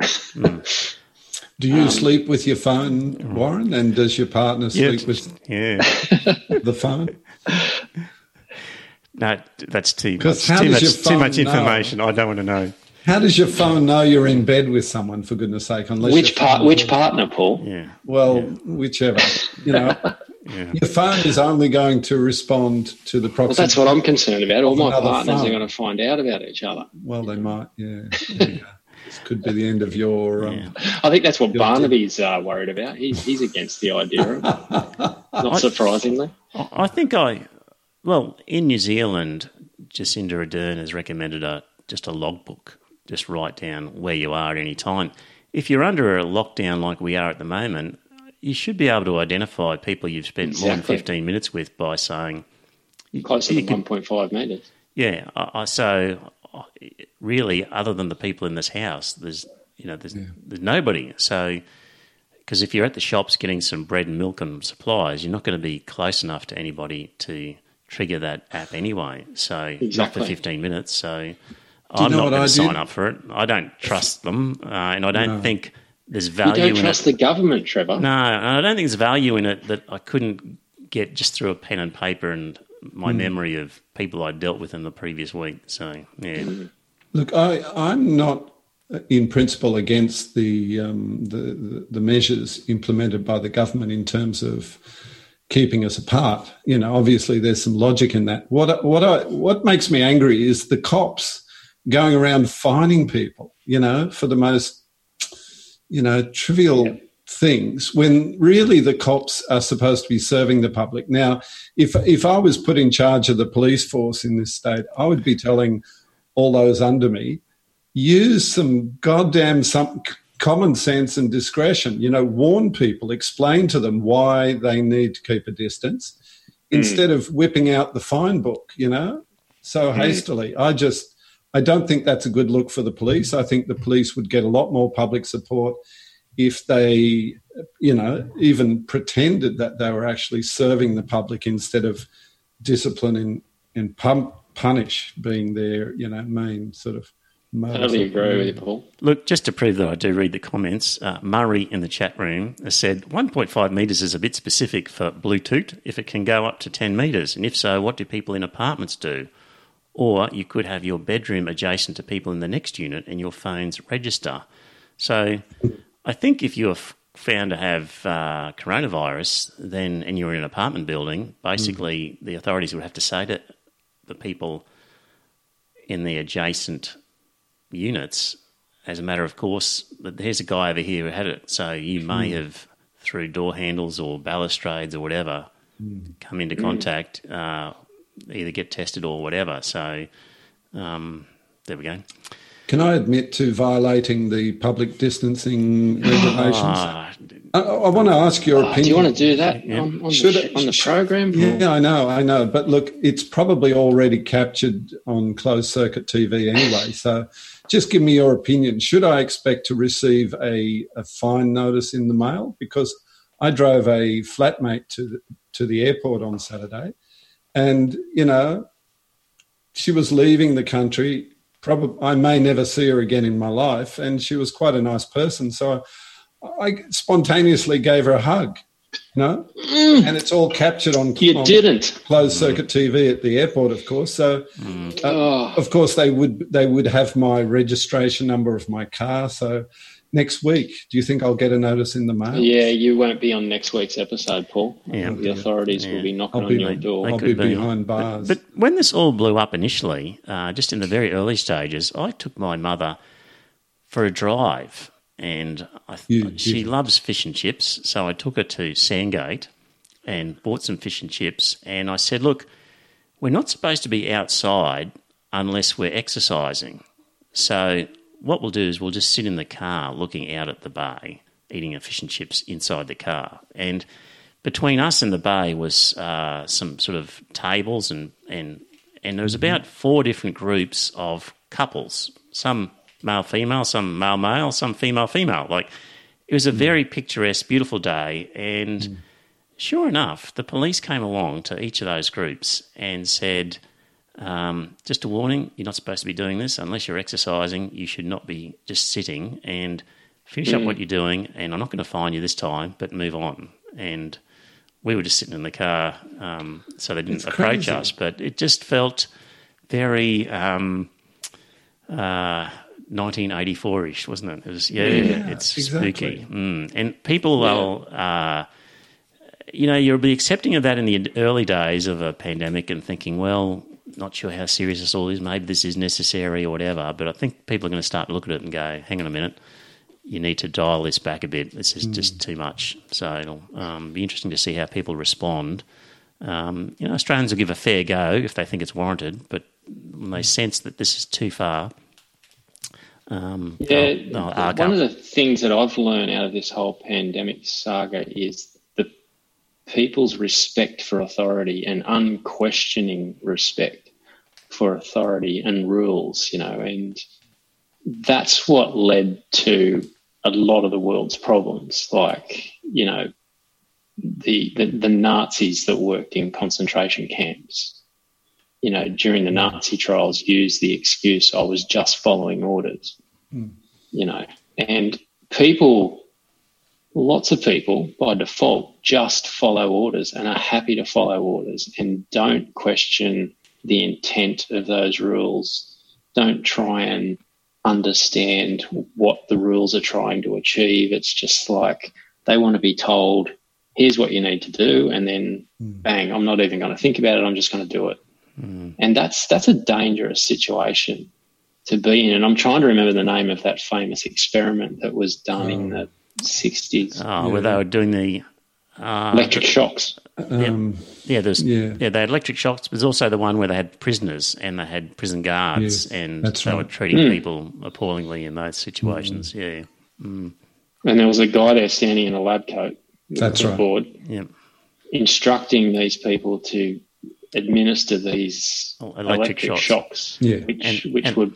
Do you Um, sleep with your phone, Warren? And does your partner Yeah, sleep with yeah. the phone? No, that's too much. 'Cause how Too much, too much phone know? information. I don't want to know. How does your phone know you're in bed with someone? For goodness' sake, unless Which part? phone- Which partner, Paul? Yeah. Well, whichever. You know, Yeah. your phone is only going to respond to the Well, that's what I'm concerned about. All my partners phone. are going to find out about each other. Well, they might. Yeah. There you go. this could be the end of your. Um, Yeah. I think that's what You're Barnaby's uh, worried about. He's he's against the idea. Of. Not surprisingly. I I think I, well, in New Zealand, Jacinda Ardern has recommended a just a logbook. Just write down where you are at any time. If you're under a lockdown like we are at the moment, you should be able to identify people you've spent more than 15 minutes with by saying, Closer you to 1.5 metres. yeah. I, I, so I- really, other than the people in this house, there's you know there's there's nobody. So because if you're at the shops getting some bread and milk and supplies, you're not going to be close enough to anybody to trigger that app anyway. So not for Exactly. 15 minutes. So I'm know not going to sign up for it. I don't trust them, uh, and I don't think there's value. You don't in trust it. the government, Trevor. No, I don't think there's value in it that I couldn't get just through a pen and paper and My memory of people I dealt with in the previous week. So yeah, Look, I, I'm not in principle against the, um, the, the the measures implemented by the government in terms of keeping us apart. You know, obviously there's some logic in that. What what I, what makes me angry is the cops going around fining people. You know, for the most you know trivial things when really the cops are supposed to be serving the public. Now, if if I was put in charge of the police force in this state, I would be telling all those under me use some goddamn some common sense and discretion. You know, warn people, explain to them why they need to keep a distance hmm. instead of whipping out the fine book. You know, so hmm. hastily. I just I don't think that's a good look for the police. I think the police would get a lot more public support if they, you know, even pretended that they were actually serving the public instead of discipline and, and pump, punish being their, you know, main sort of mode. Totally agree with you, Paul. look, just to prove that I do read the comments, uh, Murray in the chat room has said 1.5 metres is a bit specific for Bluetooth if it can go up to 10 metres, and if so, what do people in apartments do? Or you could have your bedroom adjacent to people in the next unit and your phones register. So I think if you're found to have uh, coronavirus, then and you're in an apartment building, basically the authorities would have to say to the people in the adjacent units, as a matter of course, that there's a guy over here who had it. So you may have, through door handles or balustrades or whatever, come into contact, uh, either get tested or whatever. So um, there we go. Can I admit to violating the public distancing regulations? Ah, I, I want to ask your opinion. do you want to do that Yeah. on, on, Should the, it- on the program? Paul? Yeah, I know, I know. But look, it's probably already captured on closed circuit TV anyway. So just give me your opinion. Should I expect to receive a, a fine notice in the mail? Because I drove a flatmate to the, to the airport on Saturday and, you know, she was leaving the country. Probably, I may never see her again in my life. And she was quite a nice person. So I spontaneously gave her a hug, you know, and it's all captured on, You on didn't. closed circuit TV at the airport, of course. So, uh, Oh, of course, they would they would have my registration number of my car. So, next week, do you think I'll get a notice in the mail? yeah, you won't be on next week's episode, Paul. Yeah. The authorities will be knocking I'll on be- your door. I'll be be. behind bars. But when this all blew up initially, uh, just in the very early stages, I took my mother for a drive, and I, You she did. loves fish and chips, so I took her to Sandgate and bought some fish and chips, and I said, "Look, we're not supposed to be outside unless we're exercising. So what we'll do is we'll just sit in the car looking out at the bay, eating our fish and chips inside the car. And between us and the bay was uh, some sort of tables and, and and there was mm-hmm. about four different groups of couples, some male female, some male male, some female female. Like it was a mm. very picturesque, beautiful day, and mm. sure enough, the police came along to each of those groups and said, um, just a warning, you're not supposed to be doing this unless you're exercising. You should not be just sitting and finish up what you're doing. And I'm not going to fine you this time, but move on. And we were just sitting in the car, um, so they didn't It's approach crazy. us. But it just felt very um, uh, 1984ish, wasn't it? It was yeah, Yeah, it's exactly. spooky. Mm. And people will, uh, you know, you'll be accepting of that in the early days of a pandemic and thinking, well, not sure how serious this all is. Maybe this is necessary or whatever. But I think people are going to start to look at it and go, hang on a minute. You need to dial this back a bit. This is just too much. So it'll um, be interesting to see how people respond. Um, you know, Australians will give a fair go if they think it's warranted, but when they sense that this is too far, um, Yeah, they'll, they'll arc one up. of the things that I've learned out of this whole pandemic saga is the people's respect for authority and unquestioning respect for authority and rules, you know, and that's what led to a lot of the world's problems, like, you know, the, the, the Nazis that worked in concentration camps, you know, during the Nazi trials used the excuse, I was just following orders hmm. you know, and people, lots of people by default just follow orders and are happy to follow orders and don't question the intent of those rules, don't try and understand what the rules are trying to achieve. It's just like they want to be told, here's what you need to do, and then hmm. bang, I'm not even going to think about it, I'm just going to do it. Hmm. And that's that's a dangerous situation to be in. And I'm trying to remember the name of that famous experiment that was done oh. in the 60s. Oh, where they were doing the uh, Electric shocks. Um, yeah, there's Yeah. yeah. they had electric shocks. But there's also the one where they had prisoners and they had prison guards, Yes, and that's they were treating Hmm. people appallingly in those situations. Yeah, And there was a guy there standing in a lab coat That's right. board yeah. instructing these people to administer these Oh, electric electric, shocks. shocks, Yeah. which, And- which and- were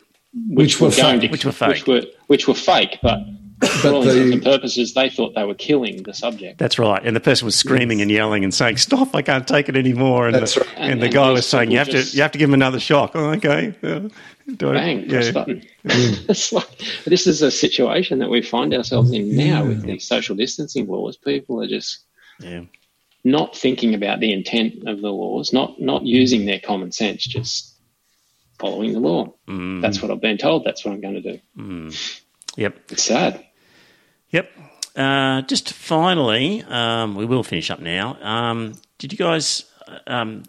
Which were going fake. to- Which were fake. which were which were fake, but for all the- intents and purposes, they thought they were killing the subject. That's right. And the person was screaming and yelling and saying, "Stop! I can't take it anymore." And, That's the, right. and, And- the and guy these was saying, "You have people to, you have to give him another shock." Oh, okay. Yeah. Do I- bang, press button. it's like this is a situation that we find ourselves in now Yeah. with these social distancing laws. People are just yeah. not thinking about the intent of the laws, not not using their common sense, just following the law. Mm. That's what I've been told. That's what I'm going to do. Yep. It's sad. Yep. Uh, just finally, um, we will finish up now. Um, did you guys, um,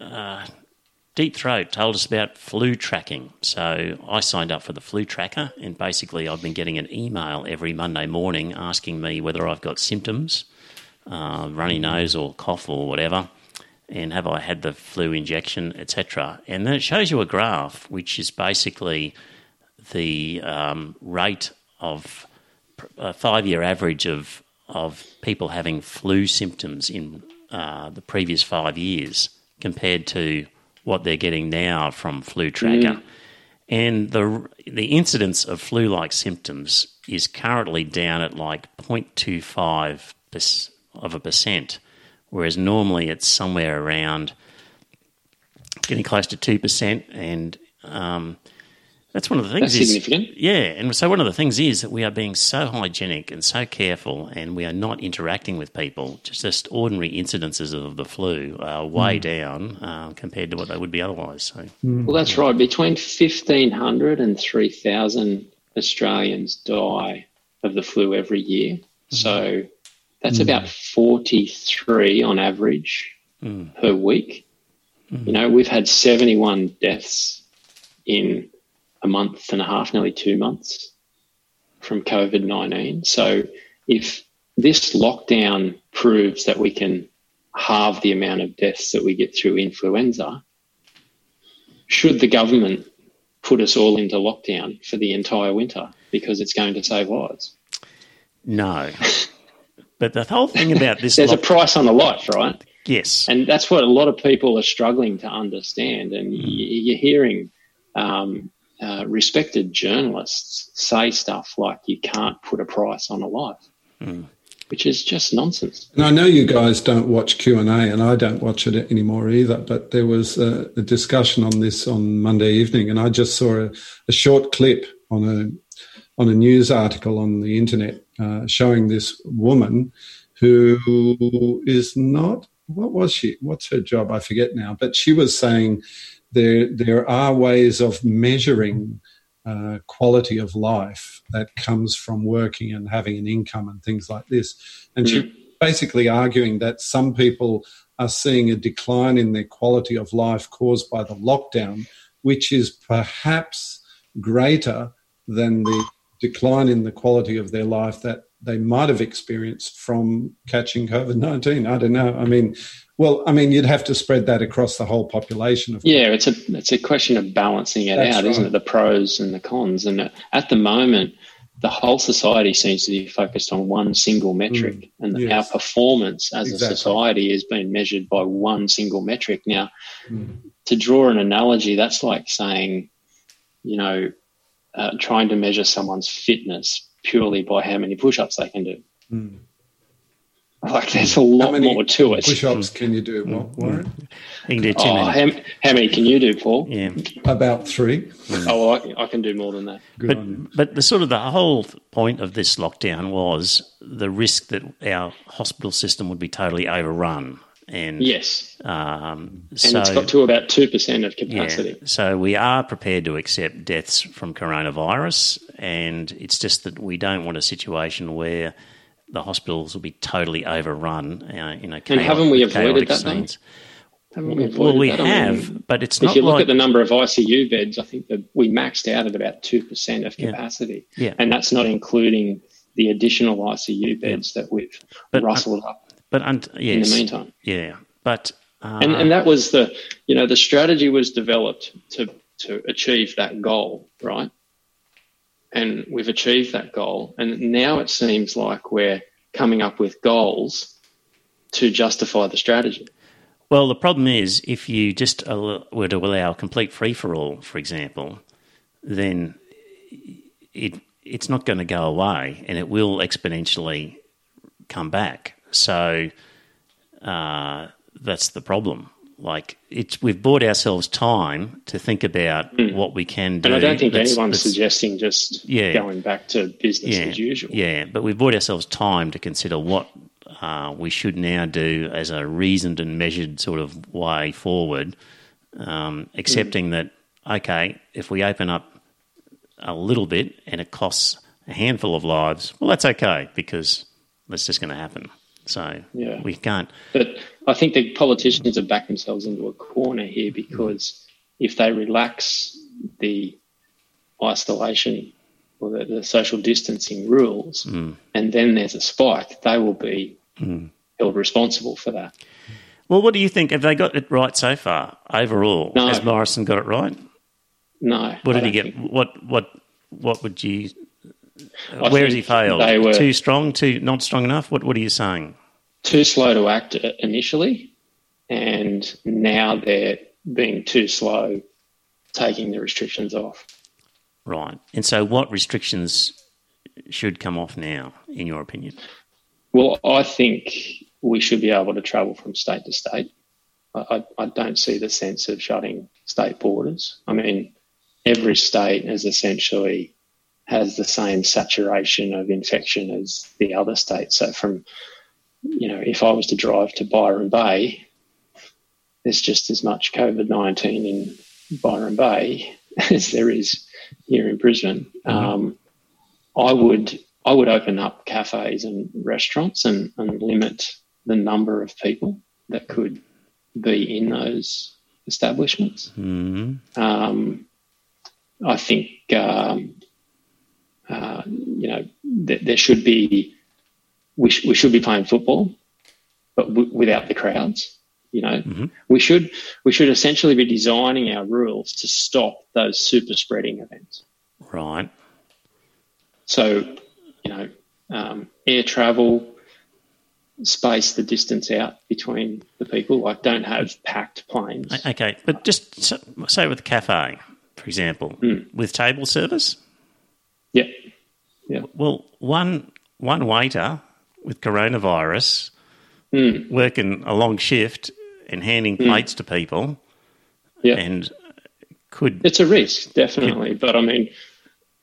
uh, Deep Throat told us about flu tracking. So I signed up for the flu tracker, and basically I've been getting an email every Monday morning asking me whether I've got symptoms, uh, runny nose or cough or whatever, and have I had the flu injection, etc. And then it shows you a graph, which is basically the um, rate of a five year average of of people having flu symptoms in uh, the previous five years compared to what they're getting now from flu tracker. And the the incidence of flu like symptoms is currently down at like 0.25 pers- of a percent, whereas normally it's somewhere around getting close to 2%. And um, that's one of the things That's is, significant. yeah, and so one of the things is that we are being so hygienic and so careful, and we are not interacting with people. Just, just ordinary incidences of the flu are way hmm. down uh, compared to what they would be otherwise. So, hmm. Well, that's right. Between 1,500 and 3,000 Australians die of the flu every year. Hmm. So that's about 43 on average per week. You know, we've had 71 deaths in a month and a half, nearly two months from COVID 19. So if this lockdown proves that we can halve the amount of deaths that we get through influenza, should the government put us all into lockdown for the entire winter because it's going to save lives? no. but the whole thing about this, There's a price on a life, right? yes, And that's what a lot of people are struggling to understand. And y- you're hearing um, uh, respected journalists say stuff like you can't put a price on a life. which is just nonsense. And I know you guys don't watch Q and A, and I don't watch it anymore either. But there was a, a discussion on this on Monday evening, and I just saw a, a, short clip on a on a news article on the internet uh, showing this woman who is not what was she? What's her job? I forget now. But she was saying there there are ways of measuring uh, quality of life that comes from working and having an income and things like this. And mm-hmm. basically arguing that some people are seeing a decline in their quality of life caused by the lockdown, which is perhaps greater than the decline in the quality of their life that they might have experienced from catching COVID 19. I don't know. I mean, well, I mean, you'd have to spread that across the whole population. Of yeah, it's a it's a question of balancing it That's out, right. isn't it? The pros and the cons. And at the moment, the whole society seems to be focused on one single metric, mm, and yes. our performance as exactly. a society has been measured by one single metric. Now, mm. to draw an analogy, that's like saying, you know, uh, trying to measure someone's fitness purely by how many push-ups they can do. Mm. Like there's a lot more to it. Push-ups can you do, mm. Warren? You can do two. Oh, how, how, many can you do, Paul? Yeah, about three. Mm. Oh, well, I, I, can do more than that. Good but but the sort of the whole point of this lockdown was the risk that our hospital system would be totally overrun. And yes, um, and so, it's got to about two percent of capacity. Yeah, so we are prepared to accept deaths from coronavirus, and it's just that we don't want a situation where the hospitals will be totally overrun. Uh, you know, and haven't we avoided that? Scenes. We well, we have, I mean, but it's if not. If you look like, at the number of ICU beds, I think that we maxed out at about two percent of capacity, yeah. yeah. and that's not including the additional ICU beds yeah. that we've but, rustled uh, up. But un- yes, in the meantime, yeah, but uh, and and that was the you know the strategy was developed to to achieve that goal, right? and we've achieved that goal. And now it seems like we're coming up with goals to justify the strategy. Well, the problem is if you just were to allow complete free for all, for example, then it it's not going to go away, and it will exponentially come back. So uh, that's the problem. Like it's we've bought ourselves time to think about mm. what we can do. And I don't think that's, anyone's that's, suggesting just yeah, going back to business yeah, as usual. Yeah, but we've bought ourselves time to consider what uh, we should now do as a reasoned and measured sort of way forward, um, accepting mm. that okay, if we open up a little bit and it costs a handful of lives, well, that's okay because that's just going to happen. So yeah. we can't. But I think the politicians have backed themselves into a corner here because if they relax the isolation or the, the social distancing rules mm. and then there's a spike, they will be mm. held responsible for that. Well, what do you think? Have they got it right so far overall? No. Has Morrison got it right? No. What did he get? Think... What what what would you? I where has he failed? Were... Too strong? Too not strong enough? What What are you saying? too slow to act uh, initially, and now they're being too slow taking the restrictions off. Right. And so, what restrictions should come off now, in your opinion? Well, I think we should be able to travel from state to state. I, I, don't see the sense of shutting state borders. I mean, every state is essentially has the same saturation of infection as the other states. So, from you know, if I was to drive to Byron Bay, there's just as much COVID 19 in Byron Bay as there is here in Brisbane. Mm-hmm. Um, I would I would open up cafes and restaurants and, and limit the number of people that could be in those establishments. Mm-hmm. Um, I think um, uh, you know th- there should be we, sh- we should be playing football, but w- without the crowds. You know, mm-hmm. we should we should essentially be designing our rules to stop those super spreading events. Right. So, you know, um, air travel, space the distance out between the people. Like, don't have packed planes. Okay, but just say with a cafe, for example, mm. with table service. Yeah. Yeah. Well, one one waiter with coronavirus, Mm. working a long shift and handing plates to people, Yeah. and could It's a risk, definitely. But I mean,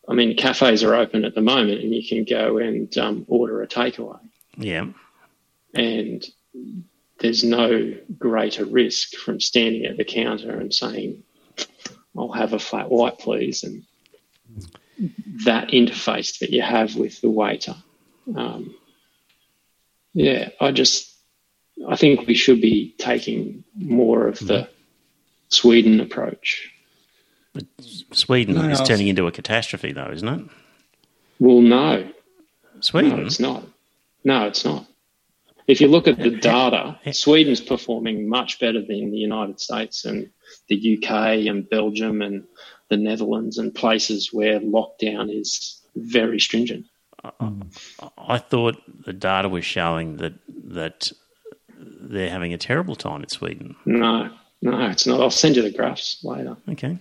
I mean, cafes are open at the moment, and you can go and um, order a takeaway, yeah, and there's no greater risk from standing at the counter and saying, "I'll have a flat white, please," and that interface that you have with the waiter. Um, yeah, I just, I think we should be taking more of the Sweden approach. Sweden Can I is ask- turning into a catastrophe, though, isn't it? Well, no, Sweden. No, it's not. No, it's not. If you look at the data, Sweden's performing much better than the United States and the UK and Belgium and the Netherlands and places where lockdown is very stringent. Um, I thought the data was showing that that they're having a terrible time in Sweden. No, no, it's not. I'll send you the graphs later. Okay.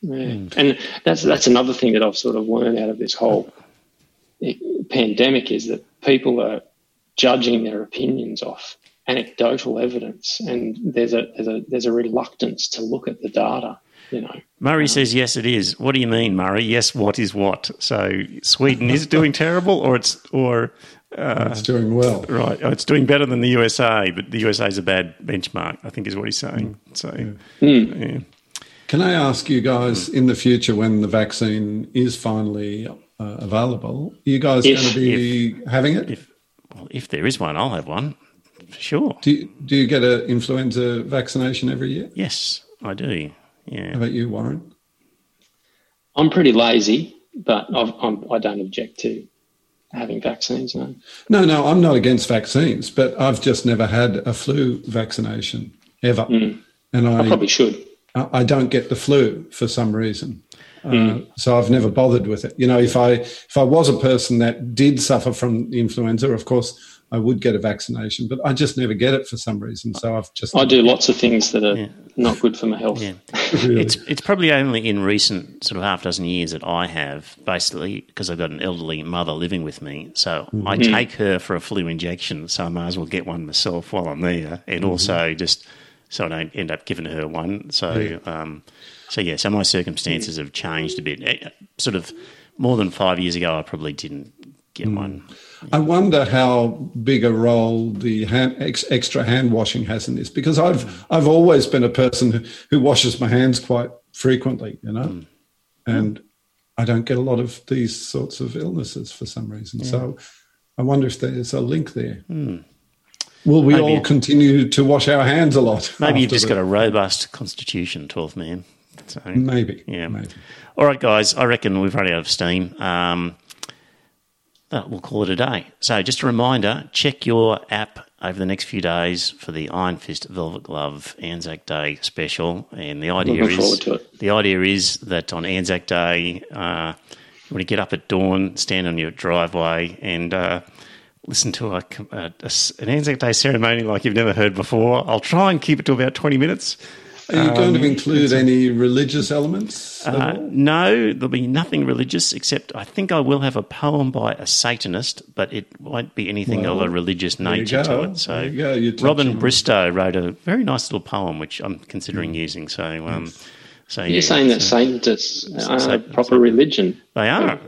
Yeah. Mm. And that's that's another thing that I've sort of learned out of this whole pandemic is that people are judging their opinions off anecdotal evidence, and there's a there's a there's a reluctance to look at the data. You know, Murray um, says yes, it is. What do you mean, Murray? Yes, what is what? So Sweden is doing terrible, or it's or uh, it's doing well. right, oh, it's doing better than the USA, but the USA is a bad benchmark. I think is what he's saying. Mm. So hmm. yeah. Can I ask you guys in the future when the vaccine is finally uh, available, are you guys If- going to be having it? if well, if there is one, I'll have one for sure. do, you, do you get an influenza vaccination every year? Yes, I do. How about you, Warren? I'm pretty lazy, but I've, I'm, I don't object to having vaccines. No. No, no, I'm not against vaccines, but I've just never had a flu vaccination ever. And I I, probably should. I I don't get the flu for some reason. Uh, so I've never bothered with it. You know, if I if I was a person that did suffer from the influenza, of course I would get a vaccination, but I just never get it for some reason. So I've just I do lots of things that are not good for my health. Yeah. really. It's it's probably only in recent sort of half dozen years that I have basically because I've got an elderly mother living with me, so I take her for a flu injection. So I might as well get one myself while I'm there, and also just so I don't end up giving her one. So um, so yeah, so my circumstances have changed a bit. Eh, Sort of more than five years ago, I probably didn't get one. I wonder how big a role the hand, ex, extra hand washing has in this because I've I've always been a person who, who washes my hands quite frequently, you know, hmm. and I don't get a lot of these sorts of illnesses for some reason. Hmm. So I wonder if there's a link there. Hmm. Will we Maybe. all continue to wash our hands a lot? Maybe you've just the- got a robust constitution, twelve man. So maybe, Yeah. maybe. All right, guys, I reckon we've run out of steam. Um, we'll call it a day. So, just a reminder check your app over the next few days for the Iron Fist Velvet Glove Anzac Day special. And the idea is forward to it. the idea is that on Anzac Day, uh, you want to get up at dawn, stand on your driveway, and uh, listen to a, a- an Anzac Day ceremony like you've never heard before. I'll try and keep it to about 20 minutes. Are you going to include any religious elements? Uh, no, there'll be nothing religious except I think I will have a poem by a Satanist, but it won't be anything of a religious there you nature to it. So There you go. You're Robin on- Bristow wrote a very nice little poem which I'm considering using. So, um, so yeah, You're saying that so Satanists are a Satan- proper religion. they are.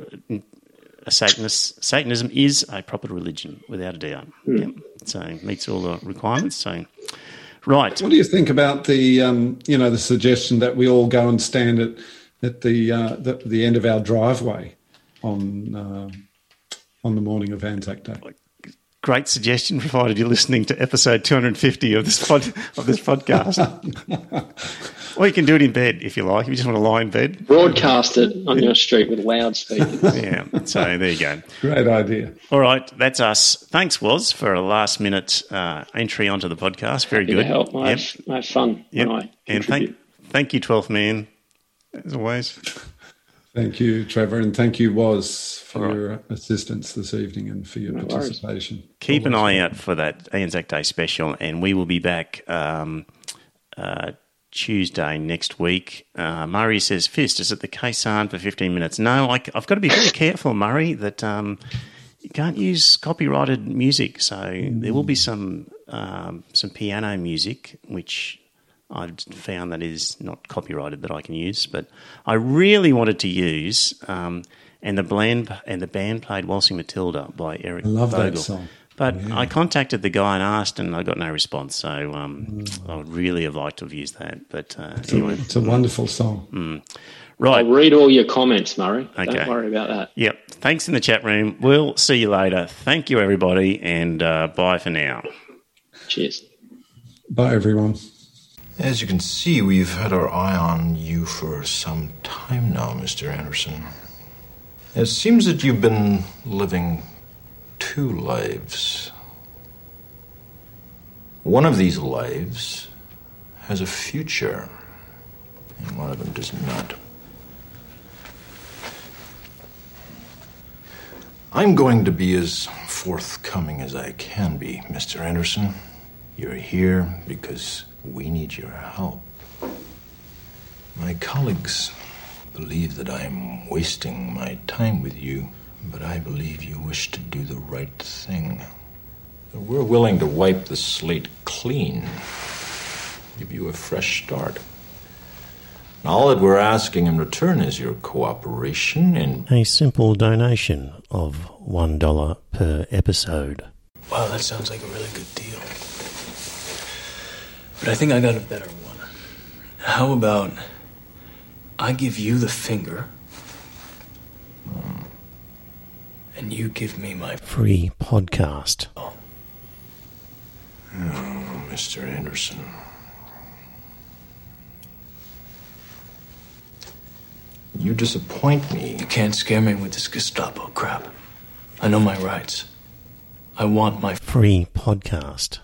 A Satanist, Satanism is a proper religion, without a doubt. Hmm. Yep. So it meets all the requirements. So, right. What do you think about the um, you know the suggestion that we all go and stand at at the uh, the, the end of our driveway on uh, on the morning of Anzac Day? Great suggestion, provided you're listening to episode 250 of this pod, of this podcast. or you can do it in bed if you like. If you just want to lie in bed. Broadcast it on your street with loudspeakers. Yeah. So there you go. Great idea. All right, that's us. Thanks, Woz, for a last minute uh, entry onto the podcast. Very Happy good. to help. I Yep. have, I have fun Yep. when I And thank, thank you, 12th man, as always. Thank you, Trevor, and thank you, Woz, for All your assistance this evening and for your worries. participation. Keep an eye out for that Anzac Day special, and we will be back um, uh, Tuesday next week. Uh, Murray says, Fist, is it the Kaysan for 15 minutes? No, I, have got to be very careful, Murray, that um, you can't use copyrighted music. So there will be some um, some piano music which I've found that is not copyrighted that I can use. But I really wanted to use um, and the band and the band played Waltzing Matilda by Eric I love Bogle. that song. But Yeah. I contacted the guy and asked, and I got no response. So um, I would really have liked to have used that. But uh, anyway, It's a wonderful song. right. I'll read all your comments, Murray. Okay. Don't worry about that. Yep. Thanks in the chat room. We'll see you later. Thank you, everybody, and uh, bye for now. Cheers. Bye, everyone. As you can see, we've had our eye on you for some time now, Mr. Anderson. It seems that you've been living two lives. One of these lives has a future, and one of them does not. I'm going to be as forthcoming as I can be, Mr. Anderson. You're here because we need your help. My colleagues believe that I'm wasting my time with you, but I believe you wish to do the right thing. We're willing to wipe the slate clean, give you a fresh start. And all that we're asking in return is your cooperation in A simple donation of $1 per episode. Wow, that sounds like a really good deal. But I think I got a better one. How about I give you the finger, and you give me my. Free podcast. Oh, hmm, Mr. Anderson. You disappoint me. You can't scare me with this Gestapo crap. I know my rights. I want my. Free podcast.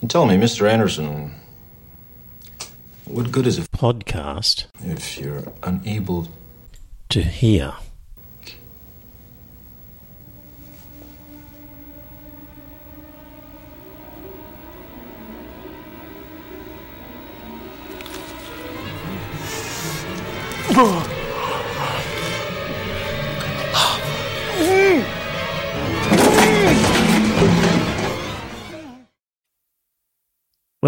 And Tell me, Mr. Anderson, what good is a Podcast if you're unable to hear.